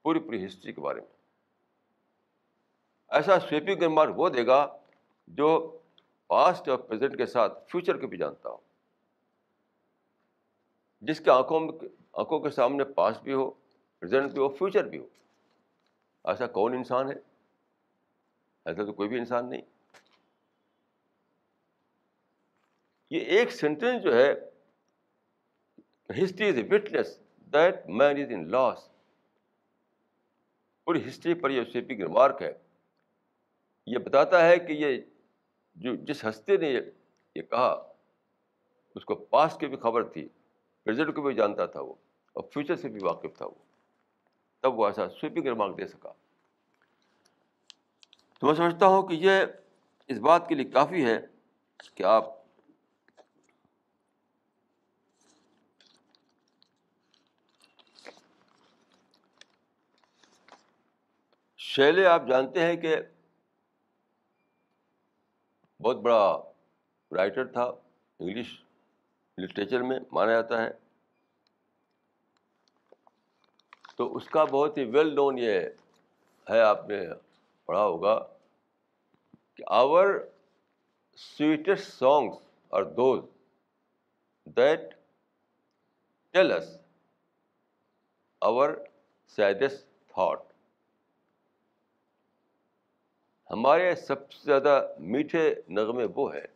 پوری پوری ہسٹری کے بارے میں۔ ایسا سویپنگ ریمارک وہ دے گا جو پاسٹ اور پریزنٹ کے ساتھ فیوچر کو بھی جانتا ہو۔ جس کے آنکھوں میں آنکھوں کے سامنے پاسٹ بھی ہو پریزنٹ بھی ہو فیوچر بھی ہو۔ ایسا کون انسان ہے؟ ایسا تو کوئی بھی انسان نہیں۔ یہ ایک سینٹینس جو ہے history is a witness that man is in loss پوری ہسٹری پر یہ سویپنگ ریمارک ہے۔ یہ بتاتا ہے کہ یہ جو جس ہستے نے یہ کہا، اس کو پاسٹ کی بھی خبر تھی پریزنٹ کو بھی جانتا تھا وہ، اور فیوچر سے بھی واقف تھا وہ۔ تب وہ ایسا سویپنگ ریمارک دے سکا۔ تو میں سمجھتا ہوں کہ یہ اس بات کے لیے کافی ہے کہ آپ شیلے آپ جانتے ہیں کہ بہت بڑا رائٹر تھا، انگلش لٹریچر میں مانا جاتا ہے۔ تو اس کا بہت ہی ویل نون یہ ہے، آپ نے پڑھا ہوگا کہ our sweetest songs are those that tell us our saddest thought ہمارے سب سے زیادہ میٹھے نغمے وہ ہیں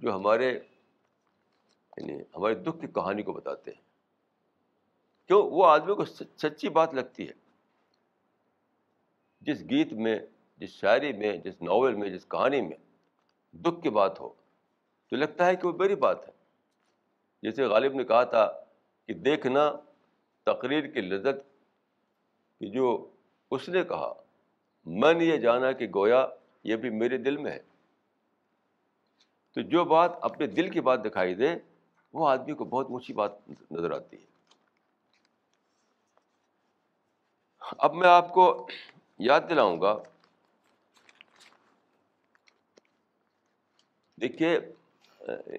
جو ہمارے یعنی ہمارے دکھ کی کہانی کو بتاتے ہیں۔ کیوں؟ وہ آدمی کو سچی بات لگتی ہے۔ جس گیت میں، جس شاعری میں، جس ناول میں، جس کہانی میں دکھ کی بات ہو، تو لگتا ہے کہ وہ میری بات ہے۔ جیسے غالب نے کہا تھا کہ دیکھنا تقریر کی لذت کہ جو اس نے کہا۔ میں نے یہ جانا کہ گویا یہ بھی میرے دل میں ہے۔ تو جو بات اپنے دل کی بات دکھائی دے، وہ آدمی کو بہت اونچی بات نظر آتی ہے۔ اب میں آپ کو یاد دلاؤں گا۔ دیکھیے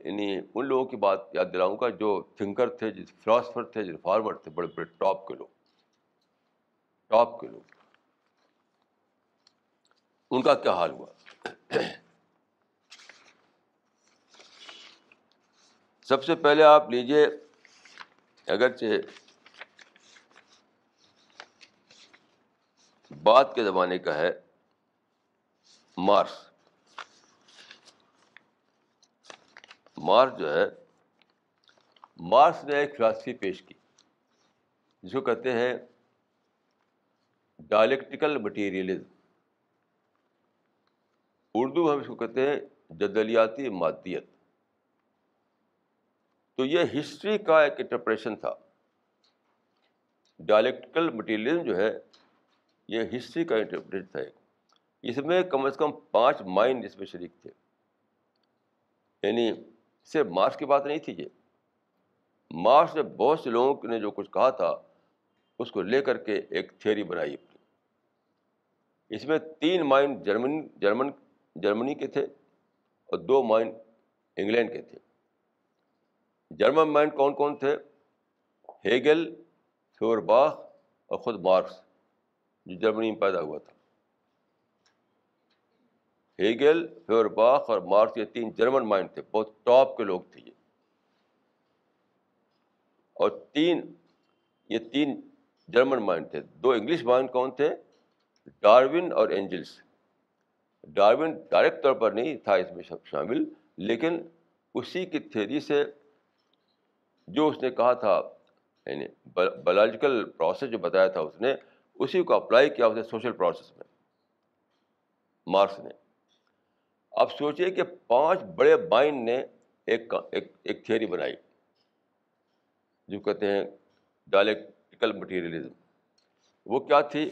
یعنی ان لوگوں کی بات یاد دلاؤں گا جو تھنکر تھے جس فلاسفر تھے، جو فارمر تھے، بڑے بڑے ٹاپ کے لوگ۔ ٹاپ کے لوگ۔ ان کا کیا حال ہوا؟ سب سے پہلے آپ لیجیے اگرچہ بات کے زمانے کا ہے، مارس۔ مارس جو ہے، مارس نے ایک فلاسفی پیش کی جس کو کہتے ہیں ڈائلیکٹیکل مٹیریلزم اردو ہم اس کو کہتے ہیں جدلیاتی مادیت۔ تو یہ ہسٹری کا ایک انٹرپریشن تھا۔ ڈائلیکٹیکل مٹیریلزم جو ہے، یہ ہسٹری کا انٹرپریشن تھا۔ ایک اس میں کم از کم پانچ مائنڈ اس میں شریک تھے۔ یعنی صرف مارکس کی بات نہیں تھی یہ۔ مارکس نے بہت سے لوگوں نے جو کچھ کہا تھا، اس کو لے کر کے ایک تھیوری بنائی۔ اپنی اس میں تین مائنڈ جرمن جرمن جرمنی کے تھے اور دو مائنڈ انگلینڈ کے تھے۔ جرمن مائنڈ کون کون تھے؟ ہیگل فیور باخ اور خود مارکس، جو جرمنی میں پیدا ہوا تھا۔ ہیگل فیور باخ اور مارکس یہ تین جرمن مائنڈ تھے، بہت ٹاپ کے لوگ تھے یہ۔ اور تین، یہ تین جرمن مائنڈ تھے۔ دو انگلش مائنڈ کون تھے؟ ڈاروین اور اینجلس۔ ڈاروین ڈائریکٹ طور پر نہیں تھا اس میں شامل، لیکن اسی کی تھیری سے جو اس نے کہا تھا یعنی بایولوجیکل پروسیس جو بتایا تھا اس نے، اسی کو اپلائی کیا اس نے سوشل پروسیس میں مارکس نے۔ اب سوچیے کہ پانچ بڑے مائنڈ نے ایک ایک ایک تھیوری بنائی، جو کہتے ہیں ڈائلیکٹیکل مٹیریلزم۔ وہ کیا تھی؟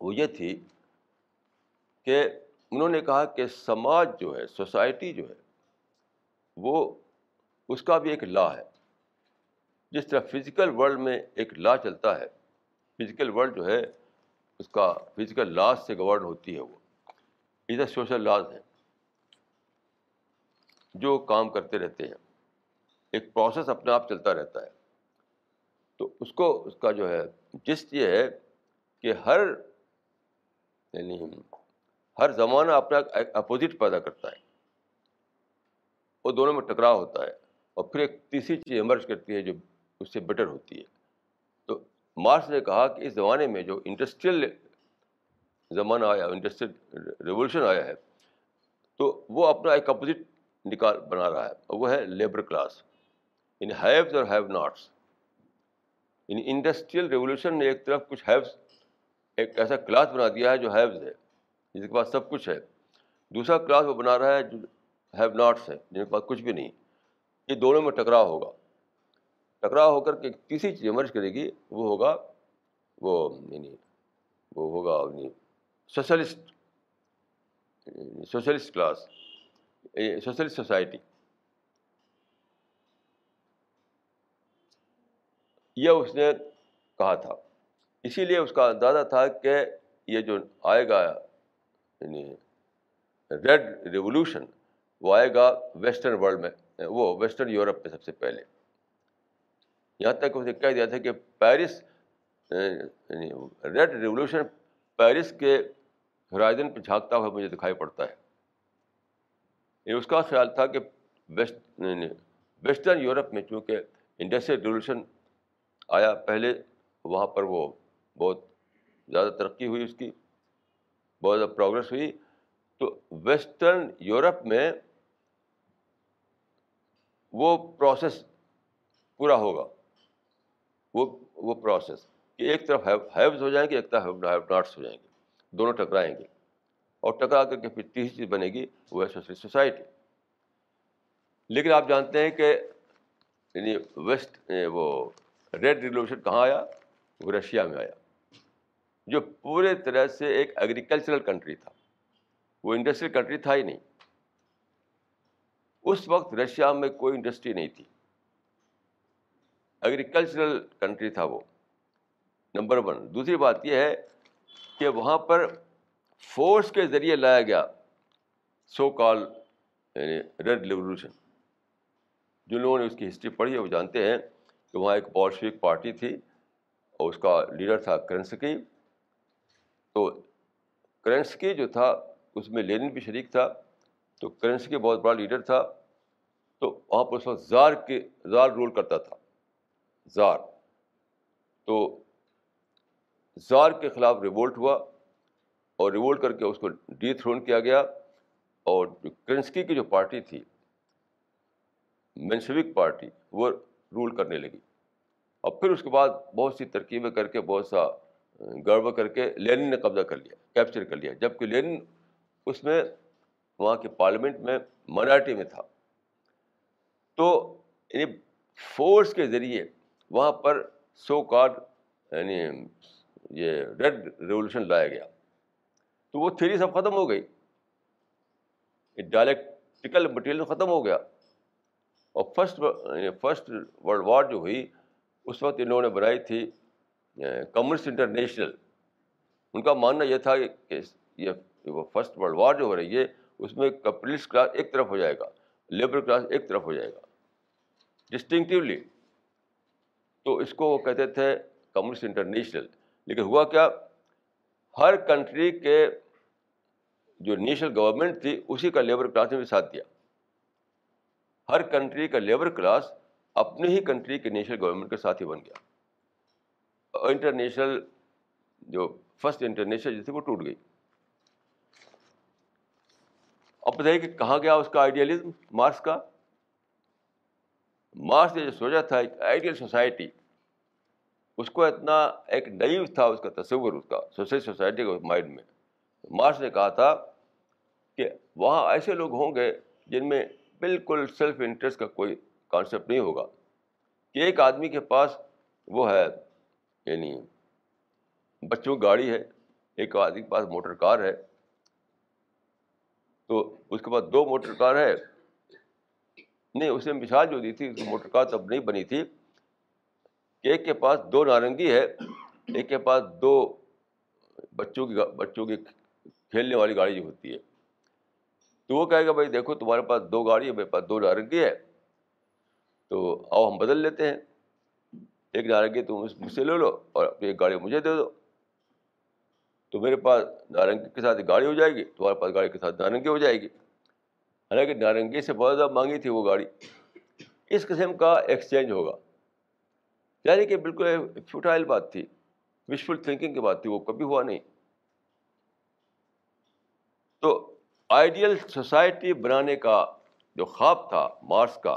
وہ یہ تھی کہ انہوں نے کہا کہ سماج جو ہے، سوسائٹی جو ہے، وہ اس کا بھی ایک لا ہے۔ جس طرح فزیکل ورلڈ میں ایک لا چلتا ہے فزیکل ورلڈ جو ہے، اس کا فزیکل لاز سے گورن ہوتی ہے وہ۔ ادھر سوشل لاز ہیں، جو کام کرتے رہتے ہیں۔ ایک پروسیس اپنے آپ چلتا رہتا ہے۔ تو اس کو، اس کا جو ہے جس یہ ہے کہ ہر یعنی ہر زمانہ اپنا ایک اپوزٹ پیدا کرتا ہے۔ وہ دونوں میں ٹکراؤ ہوتا ہے اور پھر ایک تیسری چیز ایمرج کرتی ہے جو اس سے بیٹر ہوتی ہے۔ تو مارکس نے کہا کہ اس زمانے میں جو انڈسٹریل زمانہ آیا انڈسٹریل ریولیوشن آیا ہے، تو وہ اپنا ایک اپوزٹ نکال بنا رہا ہے۔ اور وہ ہے لیبر کلاس ان ہیوز اور have nots in industrial revolution نے ایک طرف کچھ ہیوز ایک ایسا کلاس بنا دیا ہے جو ہیوز ہے۔ جس کے پاس سب کچھ ہے۔ دوسرا کلاس وہ بنا رہا ہے جو ہیو ناٹس ہے، جن کے پاس کچھ بھی نہیں۔ یہ دونوں میں ٹکراؤ ہوگا۔ ٹکراؤ ہو کر کے تیسری چیز ایمرج کرے گی، وہ ہوگا، وہ یعنی وہ ہوگا یعنی socialist socialist class socialist society یہ اس نے کہا تھا۔ اسی لیے اس کا اندازہ تھا کہ یہ جو آئے گا یعنی ریڈ ریولیوشن وہ آئے گا ویسٹرن ورلڈ میں، وہ ویسٹرن یورپ میں سب سے پہلے۔ یہاں تک اسے کہہ دیا تھا کہ پیرس یعنی ریڈ ریولیوشن پیرس کے ہرائزن پہ جھانکتا ہوا مجھے دکھائی پڑتا ہے۔ یہ اس کا خیال تھا کہ ویسٹ یعنی ویسٹرن یورپ میں چونکہ انڈسٹریل ریولیوشن آیا پہلے، وہاں پر وہ بہت زیادہ ترقی ہوئی اس کی۔ بہت زیادہ پروگرس ہوئی۔ تو ویسٹرن یورپ میں وہ پروسیس پورا ہوگا۔ وہ وہ پروسیس کہ ایک طرف ہیوز ہو جائیں گے، ایک طرف ہیو ناٹس ہو جائیں گے۔ دونوں ٹکرائیں گے۔ اور ٹکرا کر کے پھر تیسری چیز بنے گی، وہ ہے سوسائٹی۔ لیکن آپ جانتے ہیں کہ یعنی ویسٹ، وہ ریڈ ریولیوشن کہاں آیا؟ وہ رشیا میں آیا۔ جو پورے طرح سے ایک ایگریکلچرل کنٹری تھا۔ وہ انڈسٹریل کنٹری تھا ہی نہیں۔ اس وقت رشیا میں کوئی انڈسٹری نہیں تھی۔ ایگریکلچرل کنٹری تھا وہ۔ نمبر ون دوسری بات یہ ہے کہ وہاں پر فورس کے ذریعے لایا گیا سو کال یعنی ریڈ ریولیوشن جن لوگوں نے اس کی ہسٹری پڑھی ہے، وہ جانتے ہیں کہ وہاں ایک بولشوک پارٹی تھی اور اس کا لیڈر تھا کرنسکی۔ تو کرنسکی جو تھا، اس میں لینن بھی شریک تھا، تو کرنسکی بہت بڑا لیڈر تھا، تو وہاں پر اس وقت زار کے، زار رول کرتا تھا، زار۔ تو زار کے خلاف ریوولٹ ہوا اور ریوولٹ کر کے اس کو ڈی تھرون کیا گیا اور جو کرنسکی کی جو پارٹی تھی مینسوک پارٹی، وہ رول کرنے لگی۔ اور پھر اس کے بعد بہت سی ترکیبیں کر کے، بہت سا گڑبڑ کر کے لینن نے قبضہ کر لیا کیپچر کر لیا جبکہ لینن اس میں وہاں کے پارلیمنٹ میں مائنارٹی میں تھا۔ تو یعنی فورس کے ذریعے وہاں پر سو کارڈ یعنی یہ ریڈ ریولیوشن لایا گیا۔ تو وہ تھیری سب ختم ہو گئی۔ ڈائلیکٹیکل مٹیریل ختم ہو گیا۔ اور فسٹ فسٹ ورلڈ وار جو ہوئی، اس وقت انہوں نے بنائی تھی کمیونسٹ انٹرنیشنل ان کا ماننا یہ تھا کہ یہ وہ فسٹ ورلڈ وار جو ہو رہی ہے، اس میں کیپٹلسٹ کلاس ایک طرف ہو جائے گا لیبر کلاس ایک طرف ہو جائے گا ڈسٹنکٹیولی تو اس کو وہ کہتے تھے کمیونسٹ انٹرنیشنل لیکن ہوا کیا، ہر کنٹری کے جو نیشنل گورنمنٹ تھی، اسی کا لیبر کلاس نے بھی ساتھ دیا۔ ہر کنٹری کا لیبر کلاس اپنے ہی کنٹری کے نیشنل گورنمنٹ کے ساتھ ہی بن گیا۔ انٹرنیشنل جو فسٹ انٹرنیشنل جیسے وہ ٹوٹ گئی۔ اب بتائیے کہ کہاں گیا اس کا آئیڈیالزم مارس کا۔ مارس نے جو سوچا تھا ایک آئیڈیل سوسائٹی اس کو اتنا ایک نئیو تھا اس کا تصور، اس کا سوسائل سوسائٹی کے مائنڈ میں۔ مارس نے کہا تھا کہ وہاں ایسے لوگ ہوں گے جن میں بالکل سیلف انٹرسٹ کا کوئی کانسیپٹ نہیں ہوگا۔ کہ ایک آدمی کے پاس وہ ہے یعنی بچوں کی گاڑی ہے، ایک آدمی کے پاس موٹر کار ہے، تو اس کے پاس دو موٹر کار ہے نہیں، اس نے مثال جو دی تھی موٹر کار تب نہیں بنی تھی۔ کہ ایک کے پاس دو نارنگی ہے، ایک کے پاس دو بچوں کی بچوں کی کھیلنے والی گاڑی جو ہوتی ہے۔ تو وہ کہے گا، بھائی دیکھو، تمہارے پاس دو گاڑی ہے، میرے پاس دو نارنگی ہے، تو آؤ ہم بدل لیتے ہیں۔ ایک نارنگی تم اس مجھ سے لے لو اور ایک گاڑی مجھے دے دو۔ تو میرے پاس نارنگی کے ساتھ گاڑی ہو جائے گی، تمہارے پاس گاڑی کے ساتھ نارنگی ہو جائے گی۔ حالانکہ نارنگی سے بہت زیادہ مانگی تھی وہ گاڑی۔ اس قسم کا ایکسچینج ہوگا۔ یعنی کہ بالکل فیوٹائل بات تھی وشفل تھنکنگ کی بات تھی، وہ کبھی ہوا نہیں۔ تو آئیڈیل سوسائٹی بنانے کا جو خواب تھا مارس کا،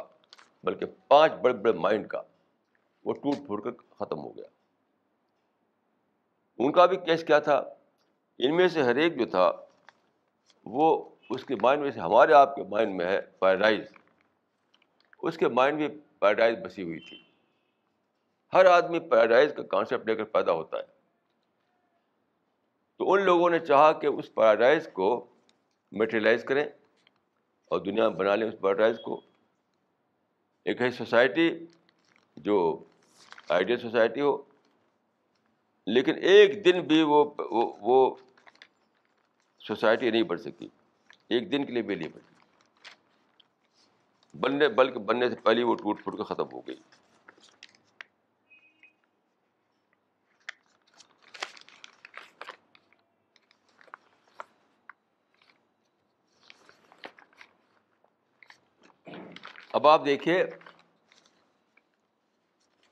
بلکہ پانچ بڑے بڑے مائنڈ کا وہ ٹوٹ پھوٹ کر ختم ہو گیا۔ ان کا بھی کیس کیا تھا؟ ان میں سے ہر ایک جو تھا، وہ اس کے مائنڈ میں سے، ہمارے آپ کے مائنڈ میں ہے پیراڈائز۔ اس کے مائنڈ میں پیراڈائز بسی ہوئی تھی۔ ہر آدمی پیراڈائز کا کانسیپٹ لے کر پیدا ہوتا ہے۔ تو ان لوگوں نے چاہا کہ اس پیراڈائز کو میٹریلائز کریں اور دنیا میں بنا لیں اس پیراڈائز کو۔ ایک ہے سوسائٹی جو آئیڈیل سوسائٹی ہو، لیکن ایک دن بھی وہ وہ سوسائٹی نہیں بڑھ سکی۔ ایک دن کے لیے بھی نہیں بڑھی۔ بننے، بلکہ بننے سے پہلے وہ ٹوٹ پھوٹ کر ختم ہو گئی۔ اب آپ دیکھیے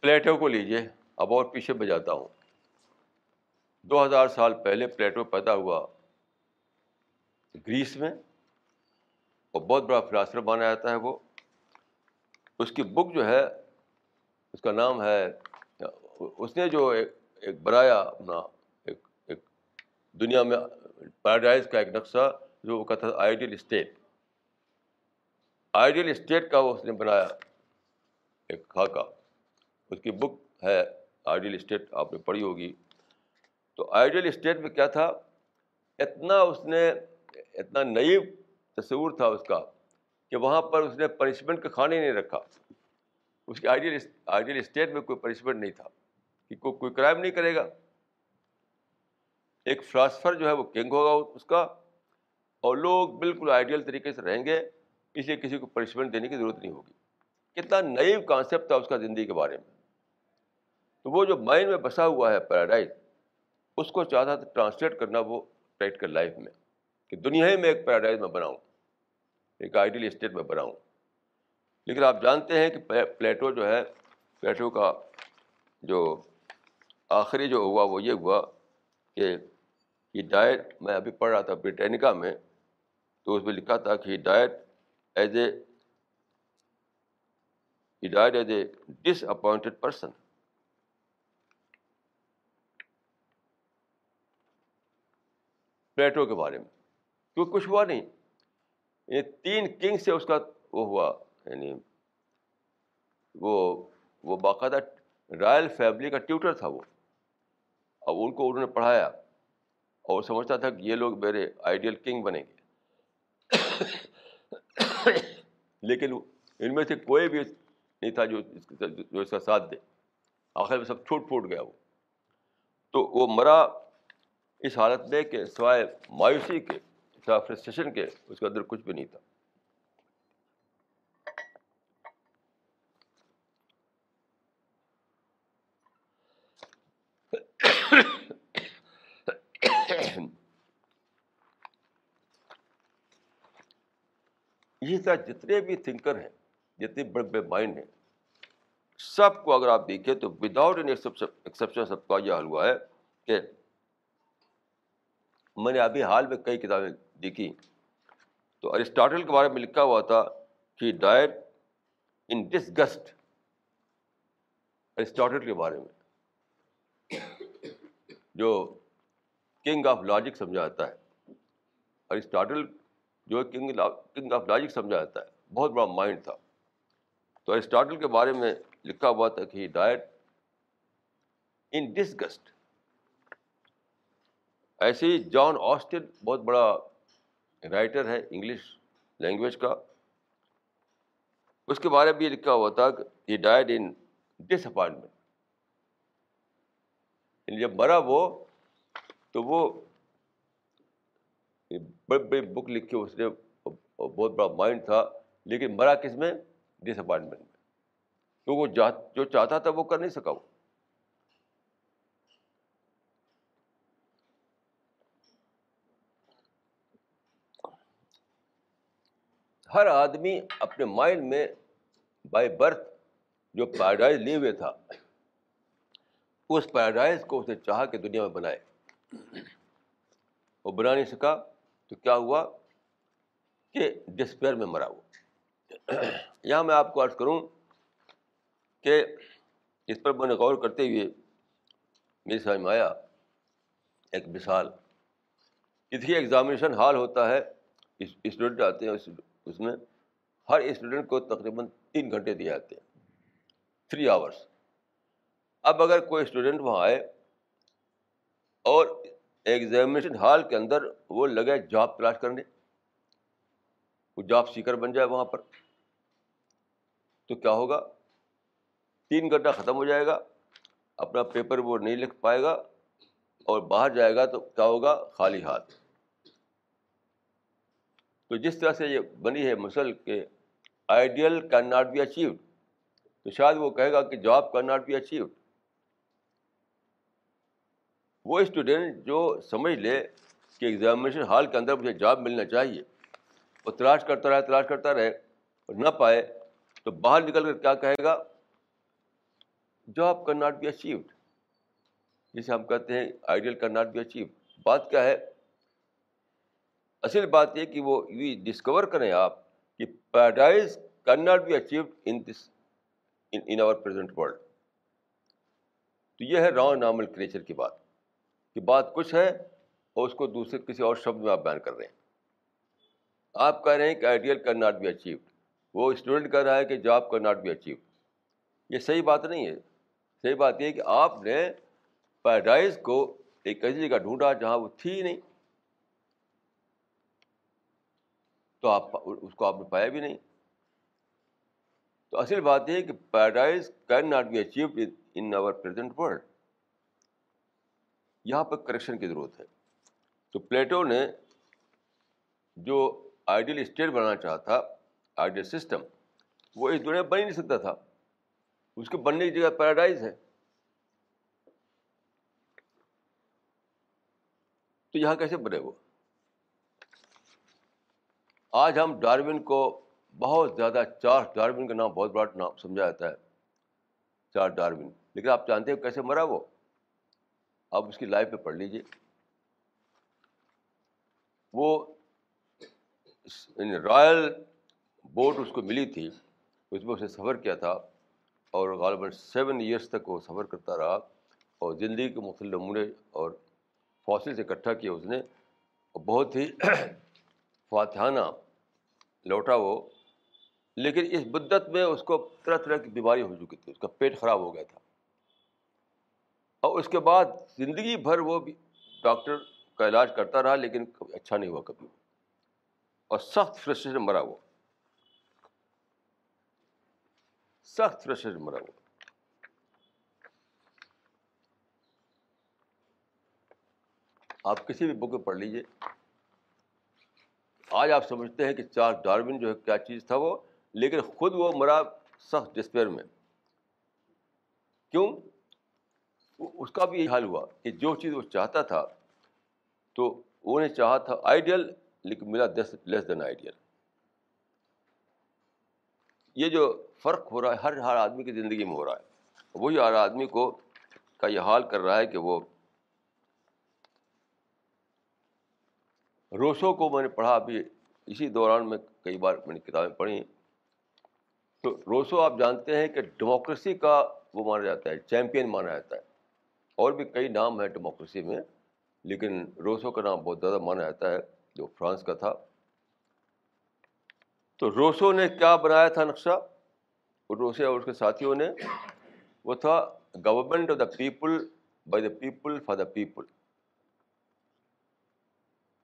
پلیٹو کو لیجیے اب اور پیچھے بجاتا ہوں۔ دو ہزار سال پہلے پلیٹو پیدا ہوا گریس میں، اور بہت بڑا فلاسفر مانا جاتا ہے وہ۔ اس کی بک جو ہے، اس کا نام ہے، اس نے جو ایک بنایا اپنا، ایک ایک دنیا میں پیراڈائز کا ایک نقشہ جو وہ کہتا تھا آئیڈیل اسٹیٹ۔ آئیڈیل اسٹیٹ کا وہ اس نے بنایا، ایک خاکہ۔ اس کی بک ہے آئیڈیل اسٹیٹ آپ نے پڑھی ہوگی۔ تو آئیڈیل اسٹیٹ میں کیا تھا؟ اتنا اس نے، اتنا نئی تصور تھا اس کا کہ وہاں پر اس نے پنشمنٹ کا کھانا ہی نہیں رکھا۔ اس کی آئیڈیل آئیڈیل اسٹیٹ میں کوئی پنشمنٹ نہیں تھا کہ کوئی کوئی کرائم نہیں کرے گا۔ ایک فلاسفر جو ہے وہ کنگ ہوگا اس کا اور لوگ بالکل آئیڈیل طریقے سے رہیں گے، اس لیے کسی کو پنشمنٹ دینے کی ضرورت نہیں ہوگی۔ کتنا نئی کانسیپٹ تھا اس کا زندگی کے بارے میں۔ تو وہ جو مائنڈ میں بسا ہوا ہے پیراڈائز اس کو چاہتا تھا ٹرانسلیٹ کرنا وہ پریکٹیکل لائف میں، کہ دنیا ہی میں ایک پیراڈائز میں بناؤں، ایک آئیڈیل اسٹیٹ میں بناؤں۔ لیکن آپ جانتے ہیں کہ پلیٹو جو ہے، پلیٹو کا جو آخری جو ہوا وہ یہ ہوا کہ یہ ڈائٹ میں ابھی پڑھ رہا تھا بریٹینکا میں، تو اس میں لکھا تھا کہ died as a died as a disappointed person Plato کے بارے میں۔ کیونکہ کچھ ہوا نہیں۔ یہ تین کنگ سے اس کا وہ ہوا یعنی وہ وہ باقاعدہ رائل فیملی کا ٹیوٹر تھا وہ۔ اب ان کو انہوں نے پڑھایا اور سمجھتا تھا کہ یہ لوگ میرے آئیڈیل کنگ بنیں گے۔ لیکن ان میں سے کوئی بھی نہیں تھا جو جو اس کا ساتھ دے۔ آخر میں سب چھوٹ پھوٹ گیا وہ۔ تو وہ مرا اس حالت میں کہ سوائے مایوسی کے، سوائے فرسٹریشن کے، اس کے اندر کچھ بھی نہیں تھا۔ اسی طرح جتنے بھی تھنکر ہیں جتنے بڑے بڑے مائنڈ ہیں، سب کو اگر آپ دیکھیں تو وداؤٹ این ایکسیپشن سب کا یہ حال ہوا ہے کہ میں نے ابھی حال میں کئی کتابیں دیکھی۔ تو ارسٹاٹل کے بارے میں لکھا ہوا تھا کہ ڈائٹ ان ڈسگسٹ ارسٹاٹل کے بارے میں، جو کنگ آف لاجک سمجھا جاتا ہے۔ ارسٹاٹل جو کنگ کنگ آف لاجک سمجھا جاتا ہے، بہت بڑا مائنڈ تھا۔ تو ارسٹاٹل کے بارے میں لکھا ہوا تھا کہ ڈائٹ ان ڈسگسٹ ایسے ہی جان آسٹن بہت بڑا رائٹر ہے انگلش لینگویج کا۔ اس کے بارے میں یہ لکھا ہوا تھا کہ ہی ڈائڈ ان ڈس اپائنٹمنٹ جب مرا وہ، تو وہ بڑی بڑی بک لکھی اس نے بہت بڑا مائنڈ تھا، لیکن مرا کس میں؟ ڈس اپائنٹمنٹ میں۔ تو وہ جو چاہتا تھا وہ کر نہیں سکا وہ۔ ہر آدمی اپنے مائنڈ میں بائی برتھ جو پیراڈائز لیے ہوئے تھا، اس پیراڈائز کو اسے چاہا کہ دنیا میں بنائے۔ وہ بنا نہیں سکا تو کیا ہوا کہ ڈسپیئر میں مرا وہ۔ یہاں میں آپ کو عرض کروں کہ اس پر میں نے غور کرتے ہوئے میری سمجھ میں آیا، ایک مثال۔ دیکھیے ایگزامینیشن ہال ہوتا ہے اسٹوڈنٹ آتے ہیں اس میں ہر اسٹوڈنٹ کو تقریباً تین گھنٹے دیے جاتے ہیں۔ تھری آورس اب اگر کوئی اسٹوڈنٹ وہاں آئے اور ایگزامینیشن ہال کے اندر وہ لگے جاب تلاش کرنے، وہ جاب سیکر بن جائے وہاں پر، تو کیا ہوگا؟ تین گھنٹہ ختم ہو جائے گا، اپنا پیپر وہ نہیں لکھ پائے گا اور باہر جائے گا تو کیا ہوگا؟ خالی ہاتھ۔ تو جس طرح سے یہ بنی ہے مسل کہ ideal can not be achieved تو شاید وہ کہے گا کہ job can not be achieved وہ اسٹوڈنٹ جو سمجھ لے کہ ایگزامینیشن ہال کے اندر مجھے جاب ملنا چاہیے، وہ تلاش کرتا رہے، تلاش کرتا رہے اور نہ پائے تو باہر نکل کر کیا کہے گا؟ Job can not be achieved جسے ہم کہتے ہیں ideal can not be achieve بات کیا ہے؟ اصل بات یہ کہ وہ یہ ڈسکور کریں آپ کہ paradise can not be achieved in this in our present world تو یہ ہے رانگ نارمل کریچر کی بات کہ بات کچھ ہے اور اس کو دوسرے کسی اور شبد میں آپ بیان کر رہے ہیں۔ آپ کہہ رہے ہیں کہ ideal can not be achieved وہ اسٹوڈنٹ کہہ رہا ہے کہ job can not be achieved یہ صحیح بات نہیں ہے۔ صحیح بات یہ ہے کہ آپ نے پیراڈائز کو ایک ایسی جگہ ڈھونڈا جہاں وہ تھی ہی نہیں۔ تو آپ اس کو آپ نے پایا بھی نہیں۔ تو اصل بات یہ ہے کہ paradise can not be achieved in our present world یہاں پہ کریکشن کی ضرورت ہے۔ تو پلیٹو نے جو آئیڈیل اسٹیٹ بنانا چاہا تھا آئیڈیل سسٹم وہ اس دنیا بن ہی نہیں سکتا تھا۔ اس کے بننے کی جگہ پیراڈائز ہے۔ تو یہاں کیسے بنے وہ؟ آج ہم ڈاروین کو بہت زیادہ چارج ڈاروین کا نام، بہت بڑا نام سمجھا جاتا ہے۔ Charles Darwin. لیکن آپ جانتے ہیں کیسے مرا وہ؟ آپ اس کی لائف پہ پڑھ لیجیے وہ یعنی رائل بوٹ اس کو ملی تھی۔ اس میں اسے سفر کیا تھا اور غالباً سیون ایئرس تک وہ سفر کرتا رہا اور زندگی کے مختلف نمونے اور فوسل سے اکٹھا کیا اس نے۔ بہت ہی فاتحانہ لوٹا وہ، لیکن اس بدت میں اس کو طرح طرح کی بیماری ہو چکی تھی اس کا پیٹ خراب ہو گیا تھا۔ اور اس کے بعد زندگی بھر وہ بھی ڈاکٹر کا علاج کرتا رہا، لیکن اچھا نہیں ہوا، کبھی۔ اور سخت فرسٹریشن مرا وہ۔ سخت فرسٹریشن مرا وہ۔ آپ کسی بھی بک میں پڑھ لیجیے آج آپ سمجھتے ہیں کہ چارج ڈارون جو ہے کیا چیز تھا وہ، لیکن خود وہ مرا سخت ڈسپیئر میں۔ کیوں؟ اس کا بھی یہ حال ہوا کہ جو چیز وہ چاہتا تھا، تو وہ نے چاہا تھا آئیڈیل لیکن ملا دس لیس دین آئیڈیل یہ جو فرق ہو رہا ہے، ہر ہر آدمی کی زندگی میں ہو رہا ہے۔ وہی ہر آدمی کو کا یہ حال کر رہا ہے کہ وہ روسو کو میں نے پڑھا، ابھی اسی دوران میں کئی بار میں نے کتابیں پڑھی تو روسو آپ جانتے ہیں کہ ڈیموکریسی کا وہ مانا جاتا ہے، چیمپئن مانا جاتا ہے۔ اور بھی کئی نام ہیں ڈیموکریسی میں، لیکن روسو کا نام بہت زیادہ مانا جاتا ہے، جو فرانس کا تھا۔ تو روسو نے کیا بنایا تھا نقشہ؟ روسے اور اس کے ساتھیوں نے، وہ تھا government of the people by the people for the people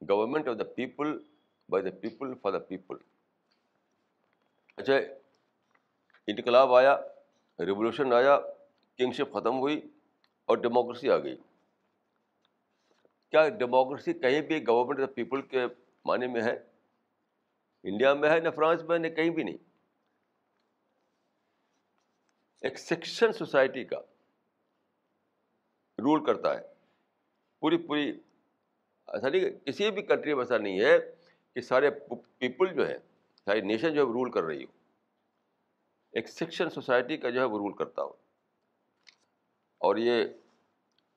government of the people by the people for the people اچھا انقلاب آیا ریولیوشن آیا کنگشپ ختم ہوئی اور ڈیموکریسی آ گئی کیا ڈیموکریسی کہیں بھی گورنمنٹ آف دا پیپل کے معنی میں ہے انڈیا میں ہے نہ فرانس میں نہ کہیں بھی نہیں ایک سیکشن سوسائٹی کا رول کرتا ہے پوری پوری ایسا نہیں کسی بھی کنٹری میں ایسا نہیں ہے کہ سارے پیپل جو ہے ساری نیشن جو ہے رول کر رہی ہو۔ ایک سیکشن سوسائٹی کا جو ہے وہ رول کرتا ہو۔ اور یہ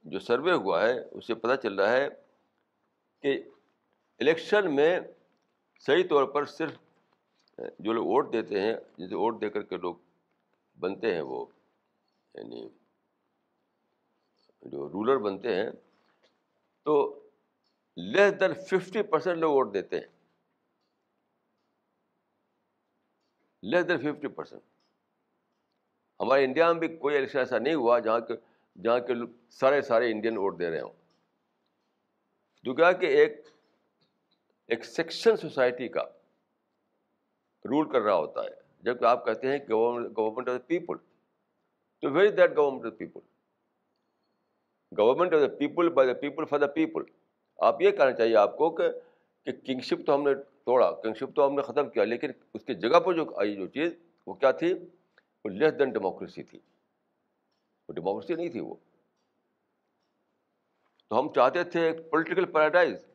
جو سروے ہوا ہے، اس سے پتہ چل رہا ہے کہ الیکشن میں صحیح طور پر صرف، جو لوگ ووٹ دیتے ہیں، جسے ووٹ دے کر کے لوگ بنتے ہیں وہ یعنی جو رولر بنتے ہیں، تو لیس دین ففٹی پرسینٹ لوگ ووٹ دیتے ہیں۔ لیس دین ففٹی پرسینٹ ہمارے انڈیا میں بھی کوئی الیکشن ایسا نہیں ہوا جہاں کے جہاں کے سارے سارے انڈین ووٹ دے رہے ہوں۔ جو کیا کہ ایک ایک سیکشن سوسائٹی کا رول کر رہا ہوتا ہے۔ جبکہ آپ کہتے ہیں گورنمنٹ آف دا پیپل تو very that government of people government of the people by the people for the people آپ یہ کہنا چاہیے آپ کو کہ کنگشپ تو ہم نے توڑا کنگشپ تو ہم نے ختم کیا، لیکن اس کی جگہ پہ جو آئی جو چیز، وہ کیا تھی؟ وہ لیس دین ڈیموکریسی تھی۔ وہ ڈیموکریسی نہیں تھی وہ۔ تو ہم چاہتے تھے ایک پولیٹیکل پیراڈائز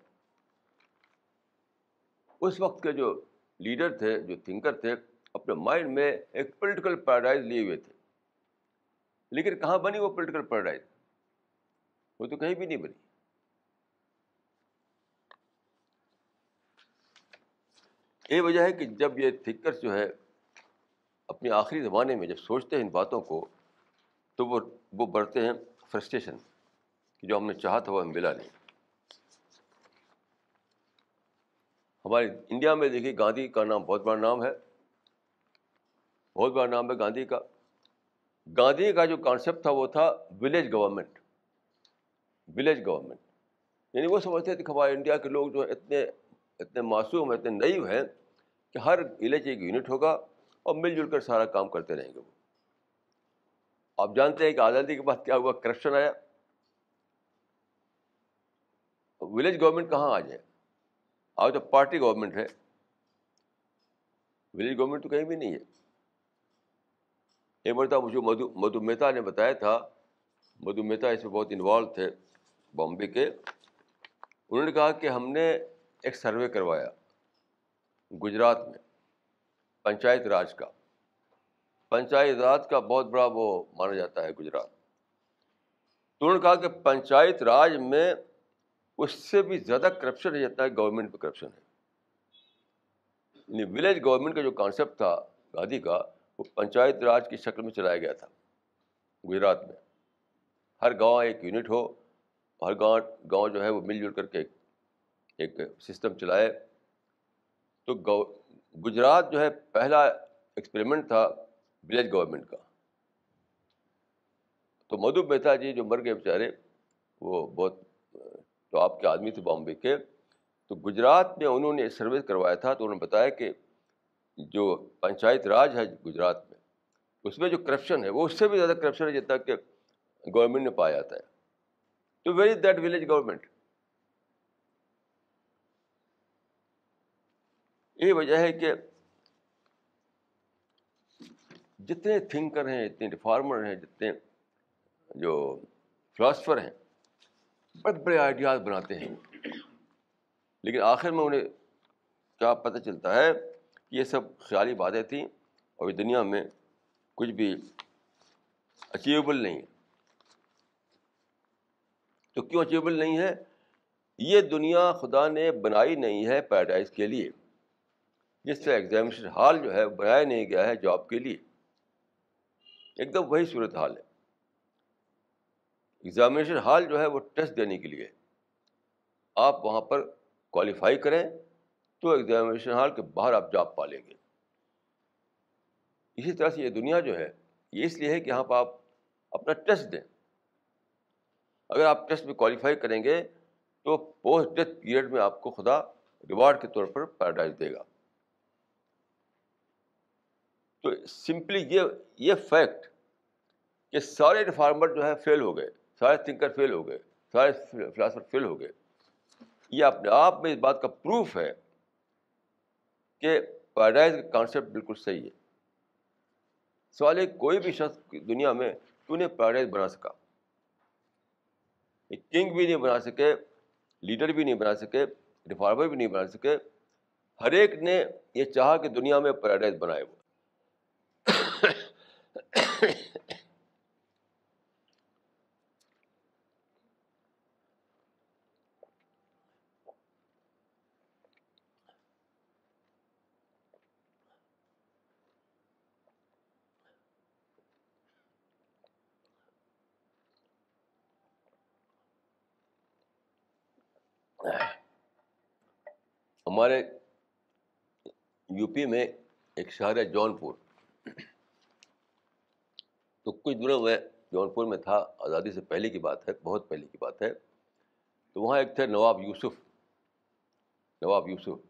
اس وقت کے جو لیڈر تھے، جو تھنکر تھے، اپنے مائنڈ میں ایک پولیٹیکل پیراڈائز لیے ہوئے تھے۔ لیکن کہاں بنی وہ پولیٹیکل پیراڈائز وہ تو کہیں بھی نہیں بنی۔ یہ وجہ ہے کہ جب یہ تھنکرس جو ہے اپنے آخری زمانے میں جب سوچتے ہیں ان باتوں کو، تو وہ وہ بڑھتے ہیں فرسٹریشن کہ جو ہم نے چاہا تھا وہ ہم ملا نہیں۔ ہمارے انڈیا میں دیکھیے گاندھی کا نام بہت بڑا نام ہے۔ بہت بڑا نام ہے گاندھی کا۔ گاندھی کا جو کانسیپٹ تھا وہ تھا ولیج گورنمنٹ ولیج گورنمنٹ یعنی وہ سمجھتے تھے کہ ہمارے انڈیا کے لوگ جو اتنے اتنے معصوم اتنے نئی ہیں کہ ہر ولیج ایک یونٹ ہوگا اور مل جل کر سارا کام کرتے رہیں گے وہ۔ آپ جانتے ہیں کہ آزادی کے بعد کیا ہوا؟ کرپشن آیا۔ ولیج گورنمنٹ کہاں آ جائے آج تو پارٹی گورنمنٹ ہے۔ ولیج گورنمنٹ تو کہیں بھی نہیں ہے۔ ایک مرتبہ مجھے مدھو مدھو مہتا نے بتایا تھا، مدھو مہتا اس میں بہت انوالو تھے بامبے کے۔ انہوں نے کہا کہ ہم نے ایک سروے کروایا گجرات میں، پنچایت راج کا۔ پنچایت راج کا بہت بڑا وہ مانا جاتا ہے گجرات۔ تو انہوں نے کہا کہ پنچایت راج میں اس سے بھی زیادہ کرپشن ہے جتنا گورنمنٹ پہ کرپشن ہے۔ یعنی ولیج گورنمنٹ کا جو کانسیپٹ تھا گاندھی کا، وہ پنچایت راج کی شکل میں چلایا گیا تھا گجرات میں۔ ہر گاؤں ایک یونٹ ہو، ہر گاؤں گاؤں جو ہے وہ مل جل کر کے ایک ایک سسٹم چلائے۔ تو گجرات جو ہے، پہلا ایکسپریمنٹ تھا ولیج گورنمنٹ کا۔ تو مدھو مہتا جی جو مر گئے بیچارے، وہ بہت، تو آپ کے آدمی تھے بامبے کے۔ تو گجرات میں انہوں نے سروس کروایا تھا، تو انہوں نے بتایا کہ جو پنچایت راج ہے گجرات میں، اس میں جو کرپشن ہے، وہ اس سے بھی زیادہ کرپشن ہے جتنا کہ گورنمنٹ نے پایا جاتا ہے تو ویری دیٹ ولیج گورنمنٹ یہ وجہ ہے کہ جتنے تھنکر ہیں، جتنے ریفارمر ہیں، جتنے جو فلاسفر ہیں، بڑے بڑے آئیڈیاز بناتے ہیں۔ لیکن آخر میں انہیں کیا پتہ چلتا ہے کہ یہ سب خیالی باتیں تھیں اور دنیا میں کچھ بھی اچیویبل نہیں تو کیوں اچیویبل نہیں ہے؟ یہ دنیا خدا نے بنائی نہیں ہے پیراڈائز کے لیے۔ جس طرح ایگزامینشن ہال جو ہے بنایا نہیں گیا ہے جاب کے لیے۔ ایک دم وہی صورت حال ہے۔ ایگزامینیشن ہال جو ہے، وہ ٹیسٹ دینے کے لیے۔ آپ وہاں پر کوالیفائی کریں تو ایگزامینیشن ہال کے باہر آپ جاب پا لیں گے۔ اسی طرح سے یہ دنیا جو ہے، یہ اس لیے ہے کہ یہاں پہ آپ اپنا ٹیسٹ دیں۔ اگر آپ ٹیسٹ میں کوالیفائی کریں گے تو پوسٹ ڈیتھ پیریڈ میں آپ کو خدا ریوارڈ کے طور پر پیراڈائز دے گا۔ تو سمپلی یہ یہ فیکٹ کہ سارے ریفارمر جو ہے فیل ہو گئے، سارے تھنکر فیل ہو گئے، سارے فلاسفر فیل ہو گئے۔ یہ اپنے آپ میں اس بات کا پروف ہے کہ پیراڈائز کا کانسیپٹ بالکل صحیح ہے۔ سوال ہے، کوئی بھی شخص دنیا میں کیوں نہیں پیراڈائز بنا سکا؟ کنگ بھی نہیں بنا سکے لیڈر بھی نہیں بنا سکے ریفارمر بھی نہیں بنا سکے۔ ہر ایک نے یہ چاہا کہ دنیا میں پیراڈائز بنائے وہ۔ ہمارے یو پی میں ایک شہر ہے جون پور تو کچھ دنوں میں جون پور میں تھا، آزادی سے پہلے کی بات ہے، بہت پہلے کی بات ہے۔ تو وہاں ایک تھے نواب یوسف نواب یوسف۔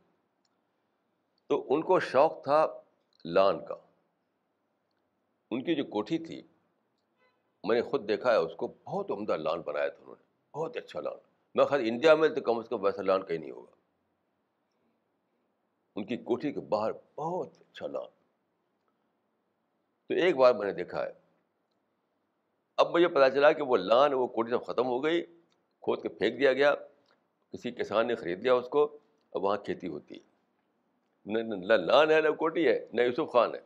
تو ان کو شوق تھا لان کا۔ ان کی جو کوٹھی تھی، میں نے خود دیکھا ہے، اس کو بہت عمدہ لان بنایا تھا انہوں نے، بہت اچھا لان۔ میں خیر انڈیا میں تو کم از کم ویسا لان کہیں نہیں ہوگا۔ ان کی کوٹھی کے باہر بہت اچھا لان۔ تو ایک بار میں نے دیکھا ہے اب مجھے پتا چلا کہ وہ لان وہ کوٹھی سب ختم ہو گئی، کھود کے پھینک دیا گیا، کسی کسان نے خرید لیا اس کو، اب وہاں کھیتی ہوتی ہے۔ نہ لان ہے، نہ کوٹھی ہے، نہ یوسف خان ہے۔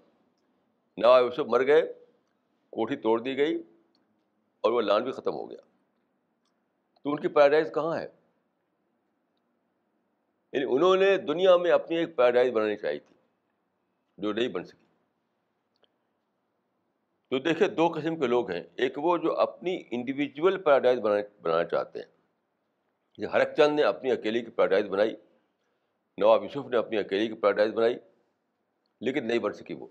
نہ یوسف مر گئے، کوٹھی توڑ دی گئی اور وہ لان بھی ختم ہو گیا۔ تو ان کی پیراڈائز کہاں ہے؟ یعنی انہوں نے دنیا میں اپنی ایک پیراڈائز بنانی چاہی تھی جو نہیں بن سکی۔ تو دیکھیں دو قسم کے لوگ ہیں۔ ایک وہ جو اپنی انڈیویجول پیراڈائز بنانا چاہتے ہیں۔ ہر ایک چند نے اپنی اکیلی کی پیراڈائز بنائی۔ نواب یوسف نے اپنی اکیلی کی پیراڈائز بنائی۔ لیکن نہیں بن سکی وہ۔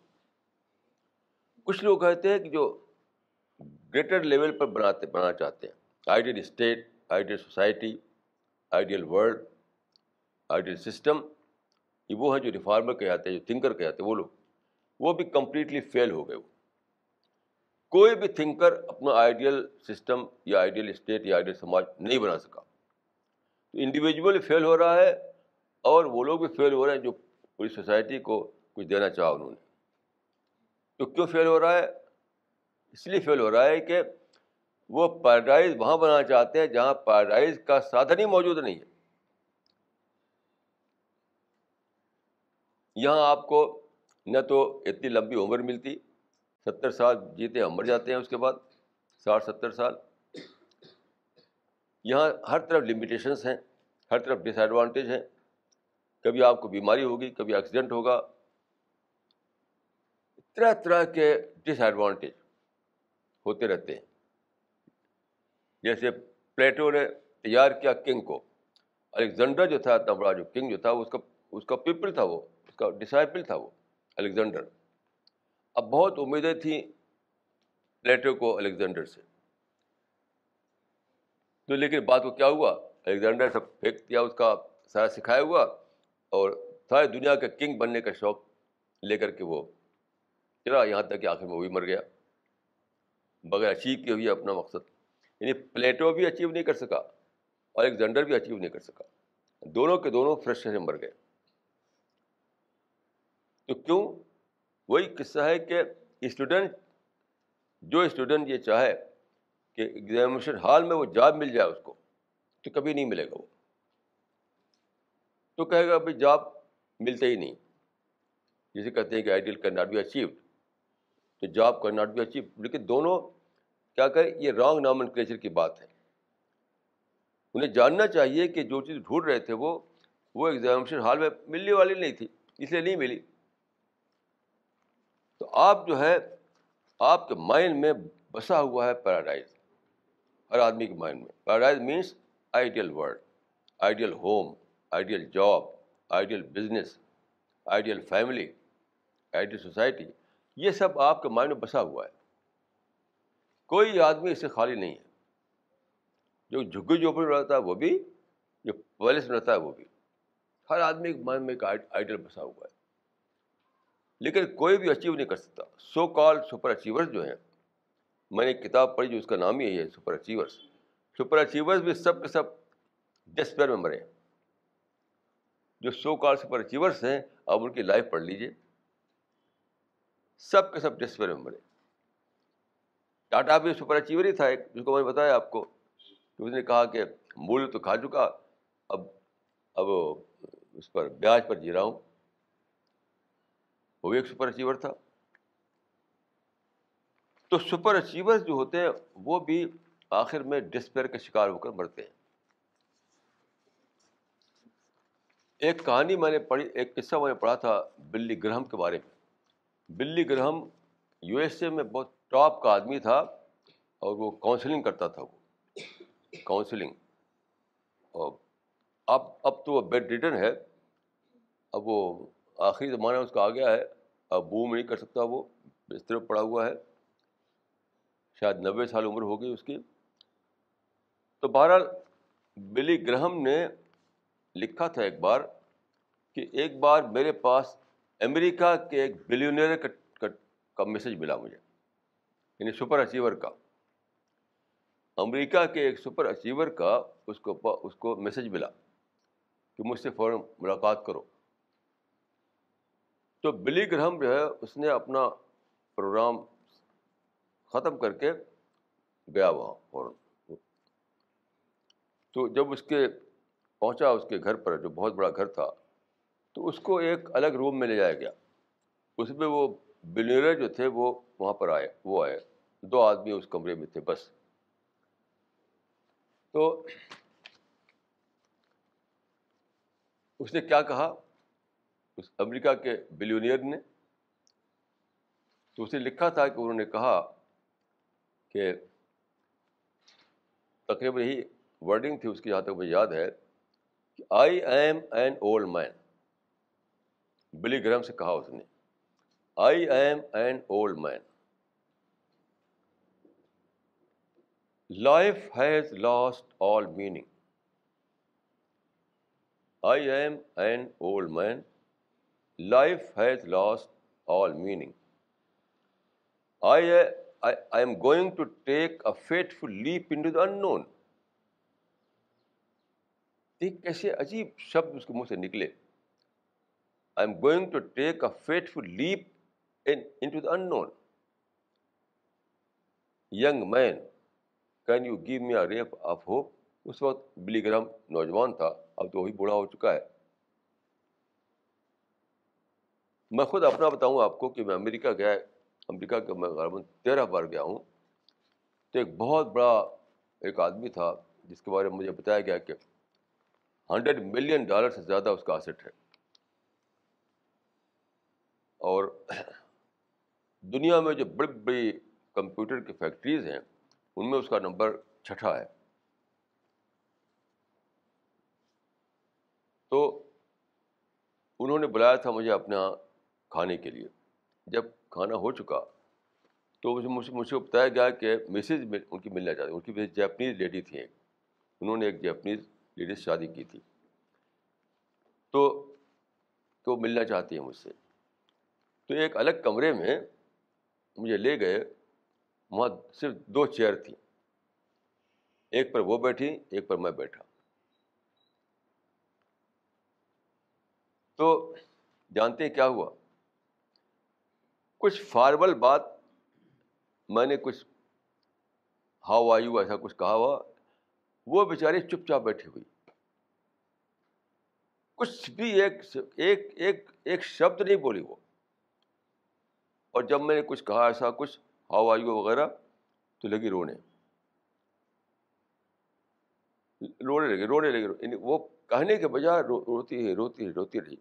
کچھ لوگ کہتے ہیں کہ جو گریٹر لیول پر بناتے بنانا چاہتے ہیں۔ Ideal state ideal society ideal world ideal system یہ وہ ہیں جو ریفارمر کہتے ہیں، جو تھنکر کہتے ہیں، وہ لوگ۔ وہ بھی کمپلیٹلی فیل ہو گئے وہ۔ کوئی بھی تھنکر اپنا آئیڈیل سسٹم یا آئیڈیل اسٹیٹ یا آئیڈیل سماج نہیں بنا سکا۔ تو انڈیویجول فیل ہو رہا ہے اور وہ لوگ بھی فیل ہو رہے ہیں جو پوری سوسائٹی کو کچھ دینا چاہا انہوں نے۔ تو کیوں فیل ہو رہا ہے؟ اس لیے فیل ہو رہا ہے کہ وہ پیراڈائز وہاں بنانا چاہتے ہیں جہاں پیراڈائز کا سادھن ہی موجود نہیں ہے۔ یہاں آپ کو نہ تو اتنی لمبی عمر ملتی ستر سال جیتے ہم مر جاتے ہیں اس کے بعد، ساٹھ ستر سال۔ یہاں ہر طرف لمیٹیشنس ہیں، ہر طرف ڈس ایڈوانٹیج ہیں۔ کبھی آپ کو بیماری ہوگی، کبھی ایکسیڈنٹ ہوگا۔ طرح طرح کے ڈس ایڈوانٹیج ہوتے رہتے ہیں۔ جیسے پلیٹو نے تیار کیا کنگ کو۔ الیگزینڈر جو تھا اتنا بڑا جو کنگ جو تھا، اس کا اس کا پیپل تھا وہ، اس کا ڈسائپل تھا وہ الیگزینڈر اب بہت امیدیں تھیں پلیٹو کو الیگزینڈر سے۔ تو لیکن بات کو کیا ہوا؟ الیگزینڈر سب پھینک دیا، اس کا سارا سکھایا ہوا اور ساری دنیا کا کنگ بننے کا شوق لے کر کے وہ چلا۔ یہاں تک کہ آخر میں وہ بھی مر گیا۔ بغیر اچیو کیے ہوئی اپنا مقصد۔ یعنی پلیٹو بھی اچیو نہیں کر سکا اور بھی اچیو نہیں کر سکا۔ دونوں کے دونوں فرسٹریشن مر گئے۔ تو کیوں؟ وہی قصہ ہے کہ اسٹوڈنٹ، جو اسٹوڈنٹ یہ چاہے کہ ایگزامینیشن ہال میں وہ جاب مل جائے اس کو، تو کبھی نہیں ملے گا وہ۔ تو کہے گا بھائی جاب ملتے ہی نہیں۔ جسے کہتے ہیں کہ ideal can not be achieved تو job can not be achieve لیکن دونوں کیا کریں، یہ رانگ نامن کلیچر کی بات ہے۔ انہیں جاننا چاہیے کہ جو چیز ڈھونڈ رہے تھے وہ وہ ایگزامینیشن ہال میں ملنے والی نہیں تھی، اس لیے نہیں ملی۔ تو آپ جو ہے، آپ کے مائنڈ میں بسا ہوا ہے پیراڈائز ہر آدمی کے مائنڈ میں۔ Paradise means ideal world ideal home ideal job ideal business ideal family ideal society یہ سب آپ کے مائنڈ میں بسا ہوا ہے۔ کوئی آدمی اس سے خالی نہیں ہے۔ جو جھگی جھوپڑی میں رہتا ہے وہ بھی، جو پیلس میں رہتا ہے وہ بھی۔ ہر آدمی کے مائنڈ میں ایک آئیڈیل بسا ہوا ہے۔ لیکن کوئی بھی اچیو نہیں کر سکتا۔ سو کال سپر اچیورس جو ہیں، میں نے ایک کتاب پڑھی جو اس کا نام ہی ہے سپر اچیورس سپر اچیورس بھی سب کے سب ڈسپیر میں مرے جو سو کال سپر اچیورس ہیں، آپ ان کی لائف پڑھ لیجیے سب کے سب ڈسپیر میں مرے ٹاٹا بھی سپر اچیور ہی تھا ایک، جس کو میں نے بتایا آپ کو۔ کہ اس نے کہا کہ مول تو کھا چکا، اب اب اس پر بیاج پر جی رہا ہوں۔ وہ بھی ایک سپر اچیور تھا۔ تو سپر اچیور جو ہوتے ہیں، وہ بھی آخر میں ڈسپیئر کا شکار ہو کر مرتے ہیں۔ ایک کہانی میں نے پڑھی، ایک قصہ میں نے پڑھا تھا بلی گرہم کے بارے میں۔ بلی گرہم یو ایس اے میں بہت ٹاپ کا آدمی تھا اور وہ کاؤنسلنگ کرتا تھا وہ۔ کاؤنسلنگ اور اب اب تو وہ بیڈ ریٹن ہے۔ اب وہ آخری زمانہ اس کا آ گیا ہے۔ اب بوم نہیں کر سکتا وہ، بستر پڑا ہوا ہے۔ شاید نوے سال عمر ہو گئی اس کی۔ تو بہرحال بلی گرہم نے لکھا تھا ایک بار کہ ایک بار میرے پاس امریکہ کے ایک بلیونیر کا میسج ملا مجھے یعنی سپر اچیور کا۔ امریکہ کے ایک سپر اچیور کا اس کو اس کو میسج ملا کہ مجھ سے فوراً ملاقات کرو۔ تو بلی گرہم جو ہے، اس نے اپنا پروگرام ختم کر کے گیا وہاں فوراً تو جب اس کے پہنچا اس کے گھر پر، جو بہت بڑا گھر تھا، تو اس کو ایک الگ روم میں لے جایا گیا۔ اس میں وہ بلیئر جو تھے، وہ وہاں پر آئے، وہ آئے۔ دو آدمی اس کمرے میں تھے، بس۔ تو اس نے کیا کہا؟ اس امریکہ کے بلیونیئر نے تو اسے لکھا تھا کہ انہوں نے کہا کہ تقریباً یہی ورڈنگ تھی، اس کی جہاں تک مجھے یاد ہے کہ I am an old man Billy Graham سے کہا اس نے۔ I am an old man life has lost all meaning I am an old man life has lost all meaning I I am going to take a fateful leap into the unknown کیسے عجیب شبد اس کے منہ سے نکلے I am going to take a fateful leap into the unknown young man can you give me rap of hope اس وقت Billy gram نوجوان تھا اب تو وہی بوڑھا ہو چکا ہے میں خود اپنا بتاؤں آپ کو کہ میں امریکہ گیا، امریکہ کا میں غالباً تیرہ بار گیا ہوں۔ تو ایک بہت بڑا ایک آدمی تھا، جس کے بارے میں مجھے بتایا گیا کہ ہنڈریڈ ملین ڈالر سے زیادہ اس کا آسٹ ہے۔ اور دنیا میں جو بڑی بڑی کمپیوٹر کی فیکٹریز ہیں، ان میں اس کا نمبر چھٹا ہے۔ تو انہوں نے بلایا تھا مجھے اپنا کھانے کے لیے۔ جب کھانا ہو چکا تو مجھ سے بتایا گیا کہ مسز ان کی ملنا چاہتی ان کی جیپنیز لیڈی تھی ایک انہوں نے ایک جیپنیز لیڈی سے شادی کی تھی۔ تو وہ ملنا چاہتی ہیں مجھ سے۔ تو ایک الگ کمرے میں مجھے لے گئے۔ وہاں صرف دو چیئر تھیں۔ ایک پر وہ بیٹھی، ایک پر میں بیٹھا۔ تو جانتے کیا ہوا؟ کچھ فارمل بات میں نے کچھ ہاؤ آئی ایسا کچھ کہا ہوا، وہ بیچاری چپ چاپ بیٹھی ہوئی۔ کچھ بھی ایک ایک ایک ایک شبد نہیں بولی وہ۔ اور جب میں نے کچھ کہا ایسا کچھ ہاؤ آئی وغیرہ، تو لگی رونے۔ رونے لگی رونے لگی۔ یعنی وہ کہنے کے بجائے روتی ہے روتی ہے روتی رہی۔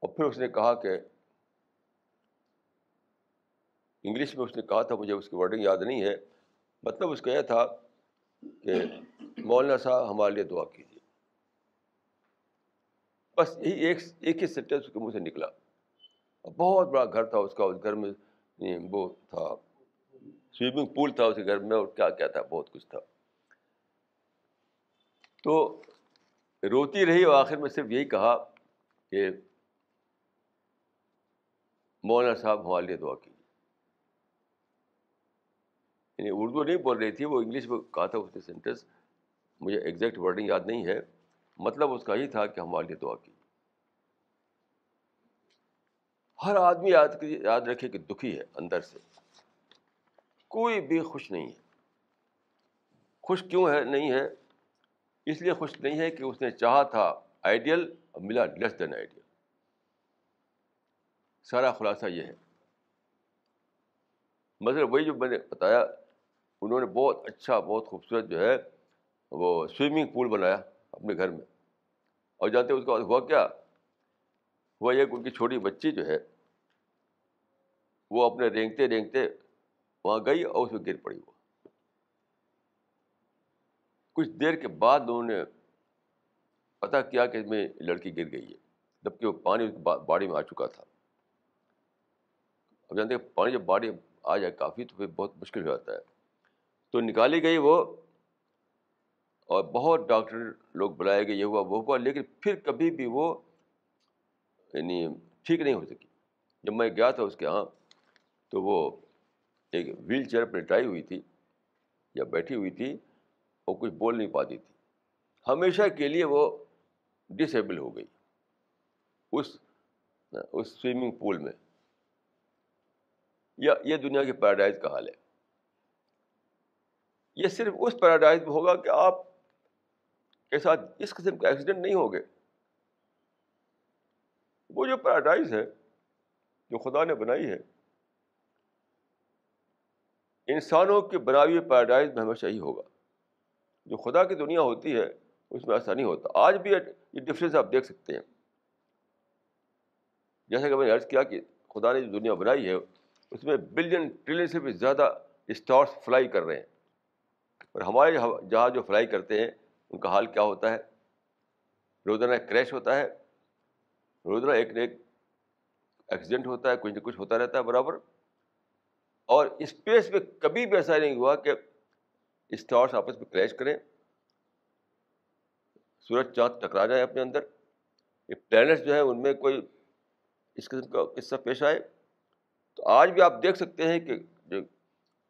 اور پھر اس نے کہا کہ انگلش میں اس نے کہا تھا، مجھے اس کی ورڈنگ یاد نہیں ہے۔ مطلب اس کا یہ تھا کہ مولانا صاحب ہمارے لیے دعا کیجیے۔ بس یہی ایک ایک ہی سینٹینس اس کے منہ سے نکلا۔ بہت بڑا گھر تھا اس کا، اس گھر میں وہ تھا۔ سوئمنگ پول تھا اس گھر میں اور کیا کیا تھا، بہت کچھ تھا۔ تو روتی رہی اور آخر میں صرف یہی کہا کہ مولانا صاحب ہمارے لیے دعا کی یعنی اردو نہیں بول رہی تھی، وہ انگلش میں کہا تھا اس نے سینٹینس مجھے ایگزیکٹ ورڈنگ یاد نہیں ہے۔ مطلب اس کا ہی تھا کہ ہمارے لیے دعا کی۔ ہر آدمی یاد یاد رکھے کہ دکھی ہے اندر سے۔ کوئی بھی خوش نہیں ہے۔ خوش کیوں ہے؟ نہیں ہے۔ اس لیے خوش نہیں ہے کہ اس نے چاہا تھا آئیڈیل اور ملا لیس دین آئیڈیل سارا خلاصہ یہ ہے۔ مطلب وہی جو میں نے بتایا انہوں نے بہت اچھا بہت خوبصورت جو ہے وہ سوئمنگ پول بنایا اپنے گھر میں۔ اور جانتے اس کے بعد ہوا کیا؟ ہوا یہ کہ ان کی چھوٹی بچی جو ہے، وہ اپنے رینگتے رینگتے وہاں گئی اور اس میں گر پڑی۔ وہ کچھ دیر کے بعد انہوں نے پتہ کیا کہ میں لڑکی گر گئی ہے جبکہ وہ پانی اس باڑی میں آ چکا تھا۔ اب جانتے ہیں پانی جب باڑی آ جائے کافی تو پھر بہت مشکل ہو جاتا ہے۔ تو نکالی گئی وہ اور بہت ڈاکٹر لوگ بلائے گئے، یہ ہوا، وہ ہوا، لیکن پھر کبھی بھی وہ یعنی ٹھیک نہیں ہو سکی۔ جب میں گیا تھا اس کے یہاں تو وہ ایک ویل چیئر پہ لٹائی ہوئی تھی یا بیٹھی ہوئی تھی اور کچھ بول نہیں پاتی تھی۔ ہمیشہ کے لیے وہ ڈسیبل ہو گئی اس اس سوئمنگ پول میں۔ یا یہ دنیا کی پیراڈائز کا حال ہے۔ یہ صرف اس پیراڈائز میں ہوگا کہ آپ کے ساتھ اس قسم کا ایکسیڈنٹ نہیں ہوگے۔ وہ جو پیراڈائز ہے، جو خدا نے بنائی ہے، انسانوں کی بنائی ہوئی پیراڈائز میں ہمیشہ ہی ہوگا۔ جو خدا کی دنیا ہوتی ہے، اس میں ایسا نہیں ہوتا۔ آج بھی یہ ڈفرینس آپ دیکھ سکتے ہیں۔ جیسا کہ میں نے عرض کیا کہ خدا نے جو دنیا بنائی ہے، اس میں بلین ٹریلین سے بھی زیادہ اسٹارس فلائی کر رہے ہیں۔ اور ہمارے جہاں جو فلائی کرتے ہیں، ان کا حال کیا ہوتا ہے؟ روزانہ کریش ہوتا ہے، روزانہ ایک نہ ایک ایکسیڈنٹ ہوتا ہے، کچھ نہ کچھ ہوتا رہتا ہے، برابر۔ اور اسپیس میں کبھی بھی ایسا نہیں ہوا کہ اسٹارس آپس میں کریش کریں۔ سورج چاند ٹکرا جائے اپنے اندر۔ یہ پلانٹس جو ہے ان میں کوئی اس قسم کا قصہ پیش آئے۔ تو آج بھی آپ دیکھ سکتے ہیں کہ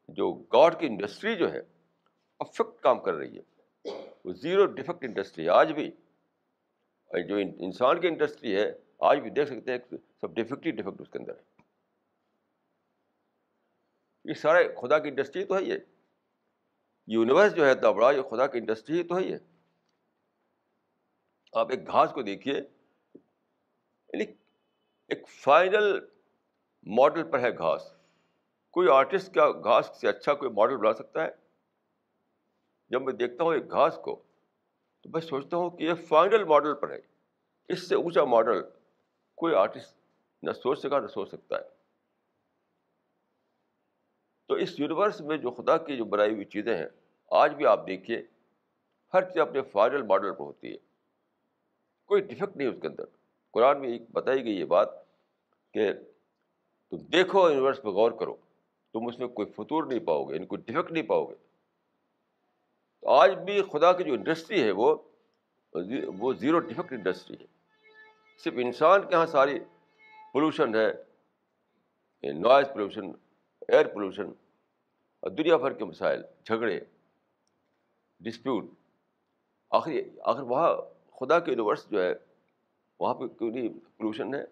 جو گاڈ کی انڈسٹری جو ہے پرفیکٹ کام کر رہی ہے۔ وہ زیرو ڈیفیکٹ انڈسٹری ہے۔ آج بھی جو انسان کی انڈسٹری ہے، آج بھی دیکھ سکتے ہیں سب ڈیفیکٹ ہی ڈیفیکٹ اس کے اندر ہے۔ یہ سارے خدا کی انڈسٹری تو ہے یہ یونیورس جو ہے اتنا بڑا، یہ خدا کی انڈسٹری تو ہے یہ آپ ایک گھاس کو دیکھیے یعنی ایک فائنل ماڈل پر ہے گھاس۔ کوئی آرٹسٹ کیا گھاس سے اچھا کوئی ماڈل بنا سکتا ہے؟ جب میں دیکھتا ہوں ایک گھاس کو، تو میں سوچتا ہوں کہ یہ فائنل ماڈل پر ہے۔ اس سے اونچا ماڈل کوئی آرٹسٹ نہ سوچ سکا، نہ سوچ سکتا ہے۔ تو اس یونیورس میں جو خدا کی جو بنائی ہوئی چیزیں ہیں، آج بھی آپ دیکھیے، ہر چیز اپنے فائنل ماڈل پر ہوتی ہے۔ کوئی ڈیفیکٹ نہیں اس کے اندر۔ قرآن میں ایک بتائی گئی یہ بات کہ تم دیکھو یونیورس پہ غور کرو۔ تم اس میں کوئی فطور نہیں پاؤ گے یعنی کوئی ڈیفیکٹ نہیں پاؤ گے۔ آج بھی خدا کی جو انڈسٹری ہے وہ وہ زیرو ڈیفیکٹ انڈسٹری ہے۔ صرف انسان کے یہاں ساری پولوشن ہے نوائز پولوشن، ایئر پولوشن اور دنیا بھر کے مسائل، جھگڑے ڈسپیوٹ آخری آخر وہاں خدا کے یونیورس جو ہے، وہاں پہ کیوں نہیں پولوشن ہے؟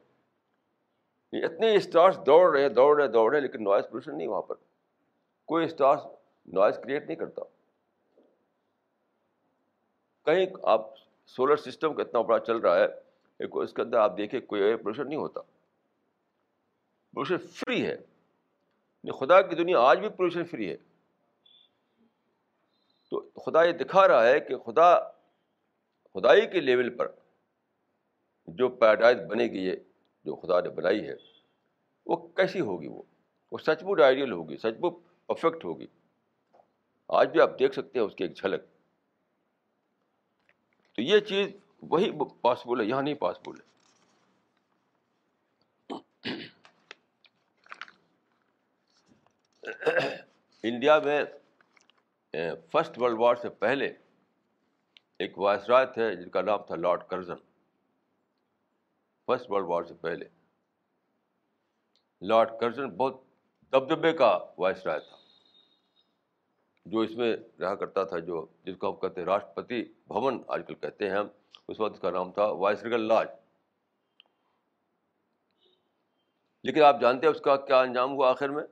اتنے اسٹارس دوڑ رہے ہیں، دوڑ رہے دوڑ رہے لیکن نوائز پولوشن نہیں وہاں پر۔ کوئی اسٹارس نوائز کریٹ نہیں کرتا۔ کہیں آپ سولر سسٹم کا اتنا بڑا چل رہا ہے اس کے اندر آپ دیکھیں کوئی ایئر پولوشن نہیں ہوتا۔ پولوشن فری ہے۔ یعنی خدا کی دنیا آج بھی پولوشن فری ہے۔ تو خدا یہ دکھا رہا ہے کہ خدا، خدائی کے لیول پر جو پیراڈائز بنے گی ہے جو خدا نے بنائی ہے، وہ کیسی ہوگی وہ؟ وہ سچ بٹ آئیڈیل ہوگی، سچ بٹ پرفیکٹ ہوگی۔ آج بھی آپ دیکھ سکتے ہیں اس کی ایک جھلک۔ تو یہ چیز وہی پاسبل ہے، یہاں نہیں پاسبل ہے۔ انڈیا میں فرسٹ ورلڈ وار سے پہلے ایک وائسرائے تھے جن کا نام تھا Lord Curzon. First world war سے پہلے۔ لارڈ کرزن بہت دبدبے کا وائس رائے تھا۔ جو اس میں رہا کرتا تھا، جو جس کو ہم کہتے ہیں راشٹرپتی بھون آج کل کہتے ہیں ہم، اس وقت اس کا نام تھا وائس ریگل لاج۔ لیکن آپ جانتے ہیں اس کا کیا انجام ہوا آخر میں؟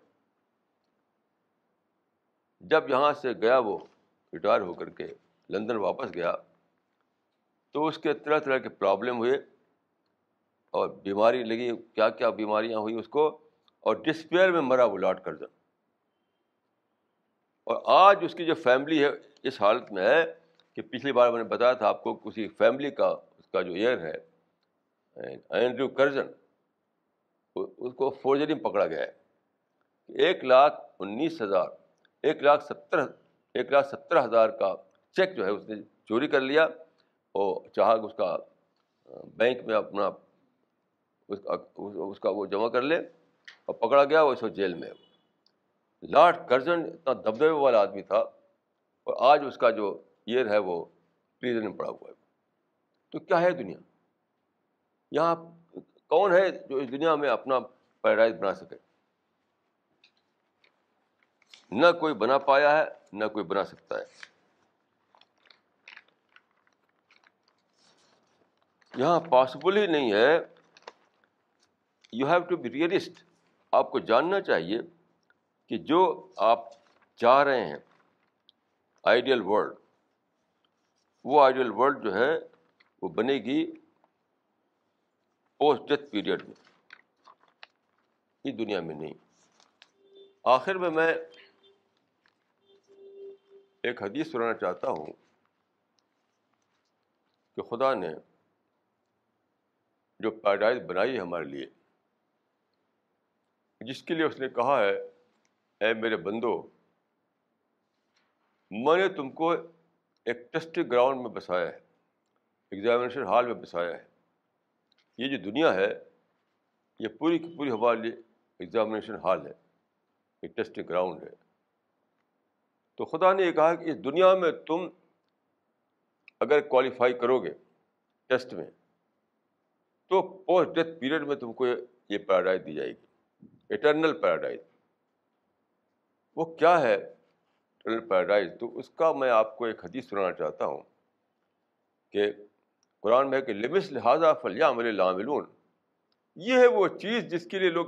جب یہاں سے گیا وہ، ریٹائر ہو کر کے لندن واپس گیا، تو اس کے طرح طرح کے پرابلم ہوئے اور بیماری لگی، کیا کیا بیماریاں ہوئی اس کو، اور ڈسپیئر میں مرا وہ لاٹ کر اور آج اس کی جو فیملی ہے، اس حالت میں ہے کہ پچھلی بار میں نے بتایا تھا آپ کو کسی فیملی کا، اس کا جو ایئر ہے اینڈریو کرزن اس کو فورجری میں پکڑا گیا ہے۔ ایک لاکھ انیس ہزار، ایک لاکھ ستر، ایک لاکھ ستر ہزار کا چیک جو ہے اس نے چوری کر لیا وہ چاہا کہ اس کا بینک میں اپنا اس کا اس کا وہ جمع کر لے اور پکڑا گیا وہ اس وقت جیل میں۔ لارڈ کرزن اتنا دبدبے والا آدمی تھا اور آج اس کا جو ایئر ہے وہ پریزن میں پڑا ہوا ہے۔ تو کیا ہے دنیا؟ یہاں کون ہے جو اس دنیا میں اپنا پیراڈائز بنا سکے؟ نہ کوئی بنا پایا ہے، نہ کوئی بنا سکتا ہے۔ یہاں پاسبل ہی نہیں ہے۔ You have to be realist آپ کو جاننا چاہیے کہ جو آپ چاہ رہے ہیں آئیڈیل ورلڈ وہ آئیڈیل ورلڈ جو ہے، وہ بنے گی پوسٹ ڈیتھ پیریڈ میں۔ اس دنیا میں نہیں۔ آخر میں میں ایک حدیث سنانا چاہتا ہوں کہ خدا نے جو پیدائش بنائی ہے ہمارے لیے، جس کے لیے اس نے کہا ہے اے میرے بندو، میں نے تم کو ایک ٹیسٹ گراؤنڈ میں بسایا ہے ایگزامینیشن ہال میں بسایا ہے۔ یہ جو دنیا ہے، یہ پوری کی پوری ہمارے لیے ایگزامینیشن ہال ہے۔ ایک ٹیسٹ گراؤنڈ ہے۔ تو خدا نے یہ کہا کہ اس دنیا میں تم اگر کوالیفائی کرو گے ٹیسٹ میں، تو پوسٹ ڈیتھ پیریڈ میں تم کو یہ پیراڈائز دی جائے گی۔ اٹرنل پیراڈائز وہ کیا ہے؟ پیراڈائز۔ تو اس کا میں آپ کو ایک حدیث سنانا چاہتا ہوں کہ قرآن میں ہے کہ لمس لہٰذا فلیہ عمل لاملون یہ ہے وہ چیز جس کے لیے لوگ،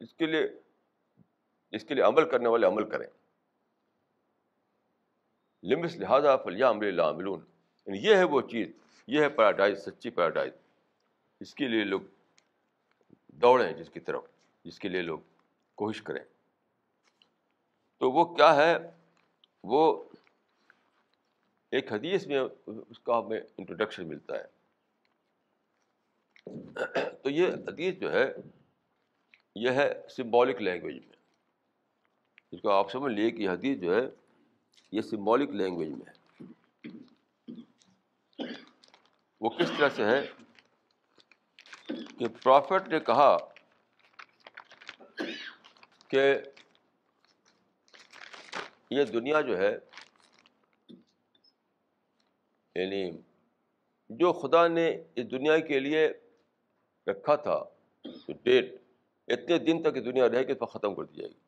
جس کے لیے، جس کے لیے عمل کرنے والے عمل کریں۔ لمس لہٰذا فلیہ عمل لاملون یعنی یہ ہے وہ چیز، یہ ہے پیراڈائز، سچی پیراڈائز۔ جس کے لیے لوگ دوڑیں جس کی طرف، جس کے لیے لوگ کوشش کریں۔ تو وہ کیا ہے؟ وہ ایک حدیث میں اس کا ہمیں انٹروڈکشن ملتا ہے۔ تو یہ حدیث جو ہے، یہ ہے سمبولک لینگویج میں۔ اس کو آپ سمجھ لیے کہ حدیث جو ہے، یہ سمبولک لینگویج میں ہے۔ وہ کس طرح سے ہے؟ کہ پرافٹ نے کہا کہ یہ دنیا جو ہے یعنی جو خدا نے اس دنیا کے لیے رکھا تھا، تو ڈیٹ اتنے دن تک یہ دنیا رہے گی تو ختم کر دی جائے گی۔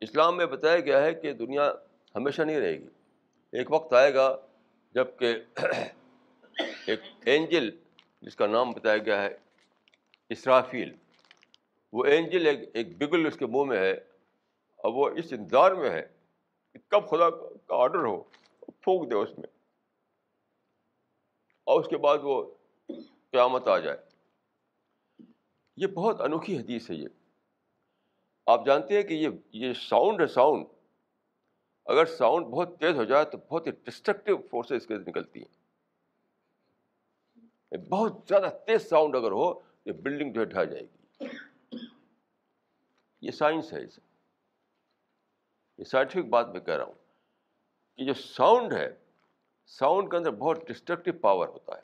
اسلام میں بتایا گیا ہے کہ دنیا ہمیشہ نہیں رہے گی۔ ایک وقت آئے گا جبکہ ایک اینجل جس کا نام بتایا گیا ہے، اسرافیل، وہ اینجل ایک ایک بگل اس کے منہ میں ہے۔ اور وہ اس انتظار میں ہے کہ کب خدا کا آڈر ہو، پھونک دے اس میں۔ اور اس کے بعد وہ قیامت آ جائے۔ یہ بہت انوکھی حدیث ہے یہ۔ آپ جانتے ہیں کہ یہ یہ ساؤنڈ ہے ساؤنڈ اگر ساؤنڈ بہت تیز ہو جائے تو بہت ہی ڈسٹرکٹیو فورسز اس کے نکلتی ہیں۔ بہت زیادہ تیز ساؤنڈ اگر ہو، یہ بلڈنگ جو ہے ڈھا جائے گی۔ یہ سائنس ہے اسے۔ یہ سائنٹیفک بات میں کہہ رہا ہوں کہ جو ساؤنڈ ہے ساؤنڈ کے اندر بہت ڈسٹرکٹیو پاور ہوتا ہے۔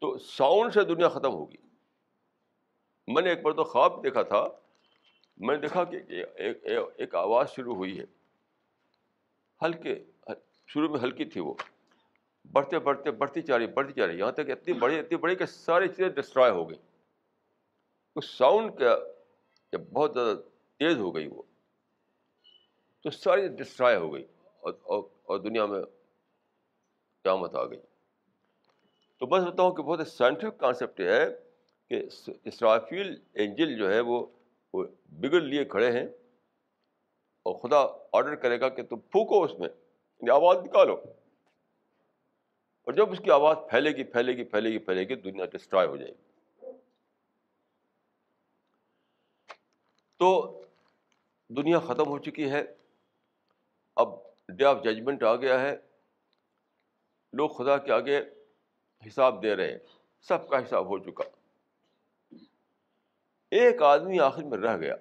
تو ساؤنڈ سے دنیا ختم ہوگی۔ میں نے ایک بار تو خواب دیکھا تھا، میں نے دیکھا کہ ایک آواز شروع ہوئی ہے۔ ہلکے، شروع میں ہلکی تھی وہ۔ بڑھتے بڑھتے، بڑھتی چاہ رہی، بڑھتی چاہ رہی۔ یہاں تک اتنی بڑی اتنی بڑی کہ ساری چیزیں ڈسٹرائے ہو گئی اس ساؤنڈ کا جب بہت زیادہ تیز ہو گئی وہ۔ تو ساری ڈسٹرائے ہو گئی اور اور دنیا میں قیامت آ گئی۔ تو بس بتاؤں کہ بہت سائنٹیفک کانسیپٹ یہ ہے کہ اسرافیل اینجل جو ہے وہ وہ بگڑ لیے کھڑے ہیں اور خدا آڈر کرے گا کہ تم پھونکو اس میں یعنی آواز نکالو۔ اور جب اس کی آواز پھیلے گی پھیلے گی پھیلے گی پھیلے گی، دنیا ڈسٹرائے ہو جائے گی۔ تو دنیا ختم ہو چکی ہے۔ اب ڈے آف ججمنٹ آ گیا ہے۔ لوگ خدا کے آگے حساب دے رہے ہیں۔ سب کا حساب ہو چکا۔ ایک آدمی آخر میں رہ گیا۔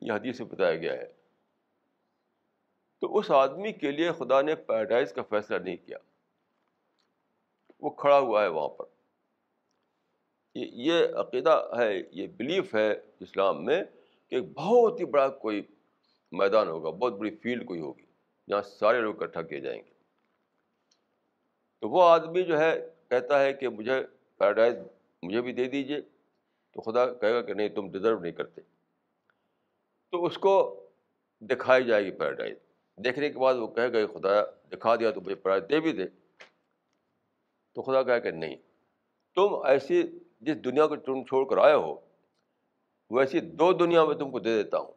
یہ حدیث سے بتایا گیا ہے۔ تو تو اس آدمی کے لیے خدا نے پیراڈائز کا فیصلہ نہیں کیا۔ وہ کھڑا ہوا ہے وہاں پر۔ یہ عقیدہ ہے، یہ بلیف ہے اسلام میں۔ کہ بہت ہی بڑا کوئی میدان ہوگا، بہت بڑی فیلڈ کوئی ہوگی، جہاں سارے لوگ اکٹھا کیے جائیں گے۔ تو وہ آدمی جو ہے، کہتا ہے کہ مجھے پیراڈائز مجھے بھی دے دیجیے تو خدا کہے گا کہ نہیں، تم ڈیزرو نہیں کرتے۔ تو اس کو دکھائی جائے گی پیراڈائز۔ دیکھنے کے بعد وہ کہے گا کہ خدا دکھا دیا تو مجھے پیراڈائز دے بھی دے۔ تو خدا کہے کہ نہیں، تم ایسی جس دنیا کو تم چھوڑ کر آئے ہو ویسی دو دنیا میں تم کو دے دیتا ہوں،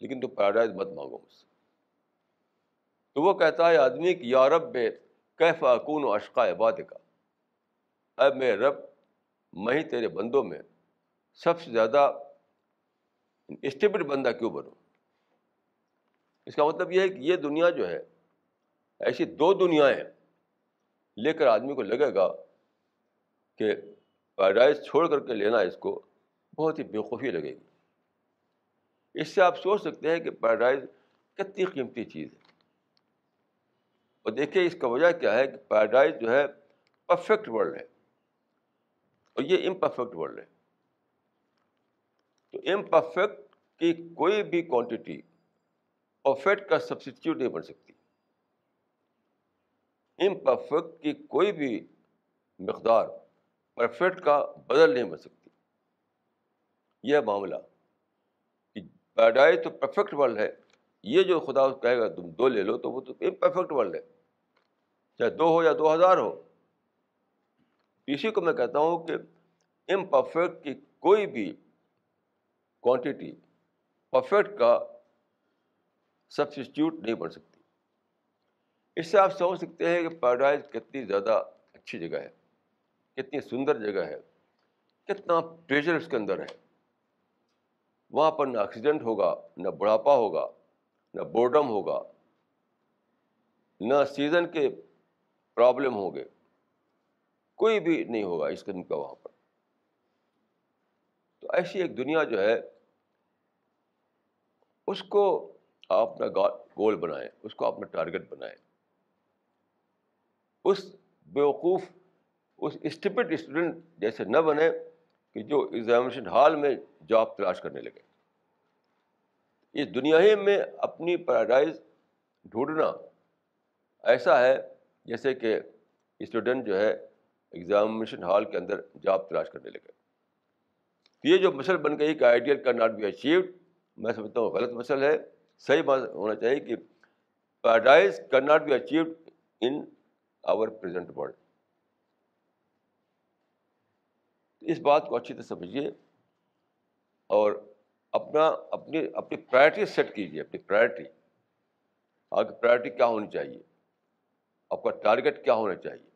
لیکن تم پیراڈائز مت مانگو مجھ سے۔ تو وہ کہتا ہے، آدمی کہ یارب بے کیف اکون و اشقا عباد کا اب میں رب، میں ہی تیرے بندوں میں سب سے زیادہ اسٹیبل بندہ کیوں بنوں؟ اس کا مطلب یہ ہے کہ یہ دنیا جو ہے، ایسی دو دنیایں لے کر آدمی کو لگے گا کہ پیراڈائز چھوڑ کر کے لینا اس کو۔ بہت ہی بےخوفی لگے گی۔ اس سے آپ سوچ سکتے ہیں کہ پیراڈائز کتنی قیمتی چیز ہے۔ اور دیکھیے اس کا وجہ کیا ہے کہ پیراڈائز جو ہے پرفیکٹ ورلڈ ہے۔ اور یہ امپرفیکٹ ورلڈ ہے۔ تو امپرفیکٹ کی کوئی بھی کوانٹٹی پرفیکٹ کا سبسٹیوٹ نہیں بن سکتی۔ امپرفیکٹ کی کوئی بھی مقدار پرفیکٹ کا بدل نہیں بن سکتی۔ یہ معاملہ کہ پیراڈائز تو پرفیکٹ ورلڈ ہے، یہ جو خدا کہے گا تم دو لے لو تو وہ تو امپرفیکٹ ورلڈ ہے۔ چاہے دو ہو یا دو ہزار ہو۔ اسی کو میں کہتا ہوں کہ امپرفیکٹ کی کوئی بھی کوانٹٹی پرفیکٹ کا سبسٹیوٹ نہیں بن سکتی۔ اس سے آپ سمجھ سکتے ہیں کہ پیراڈائز کتنی زیادہ اچھی جگہ ہے، کتنی سندر جگہ ہے، کتنا ٹریجر اس کے اندر ہے۔ وہاں پر نہ ایکسیڈنٹ ہوگا، نہ بڑھاپا ہوگا، نہ بورڈم ہوگا، نہ سیزن کے پرابلم ہوں گے۔ کوئی بھی نہیں ہوگا اس قسم کا وہاں پر۔ تو ایسی ایک دنیا جو ہے، اس کو آپ اپنا گول بنائیں، اس کو اپنا ٹارگیٹ بنائیں۔ اس بیوقوف، اس اسٹیپڈ اسٹوڈنٹ جیسے نہ بنے کہ جو ایگزامینیشن ہال میں جاب تلاش کرنے لگے۔ اس دنیا ہی میں اپنی پیراڈائز ڈھونڈنا ایسا ہے جیسے کہ اسٹوڈنٹ جو ہے ایگزامینیشن ہال کے اندر جاب تلاش کرنے لگے۔ یہ جو مسل بن گئی کہ آئیڈیل کا ناٹ بی اچیوڈ میں سمجھتا ہوں غلط مسل ہے۔ صحیح بات ہونا چاہیے کہ paradise can not be achieved in our present world اس بات کو اچھی طرح سمجھیے اور اپنا اپنی اپنی پرائرٹی سیٹ کیجیے، اپنی پرائرٹی آپ کی پرائرٹی کیا ہونی چاہیے؟ آپ کا ٹارگیٹ کیا ہونا چاہیے؟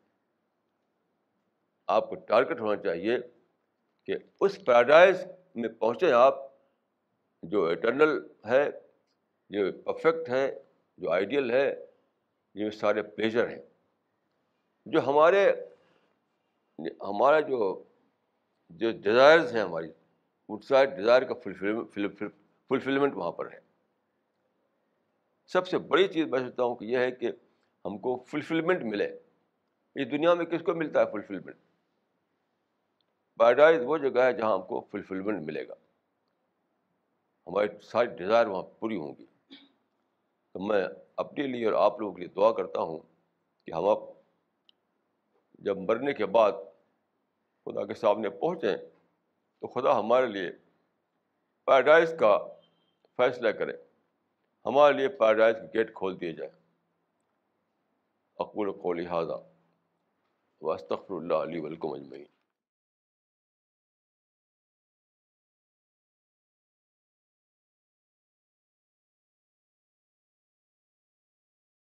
آپ کو ٹارگیٹ ہونا چاہیے کہ اس پیراڈائز میں پہنچے آپ جو اٹرنل ہے، جو پرفیکٹ ہے، جو آئیڈیل ہے یہ سارے پلیزر ہیں۔ جو ہمارے، ہمارا جو جو ڈیزائرز ہیں ہماری ان سارے ڈیزائر کا فلفلمنٹ وہاں پر ہے۔ سب سے بڑی چیز میں سمجھتا ہوں کہ یہ ہے کہ ہم کو فلفلمنٹ ملے۔ اس دنیا میں کس کو ملتا ہے فلفلمنٹ پیراڈائز وہ جگہ ہے جہاں ہم کو فلفلمنٹ ملے گا۔ ہماری ساری ڈیزائر وہاں پوری ہوں گی۔ تو میں اپنے لیے اور آپ لوگوں کے لیے دعا کرتا ہوں کہ ہم اب جب مرنے کے بعد خدا کے سامنے پہنچیں تو خدا ہمارے لیے پیراڈائز کا فیصلہ کرے۔ ہمارے لیے پیراڈائز کے گیٹ کھول دیے جائیں۔ اقبال کو لہٰذا واسطر اللہ علیہ ولکم اجمعین۔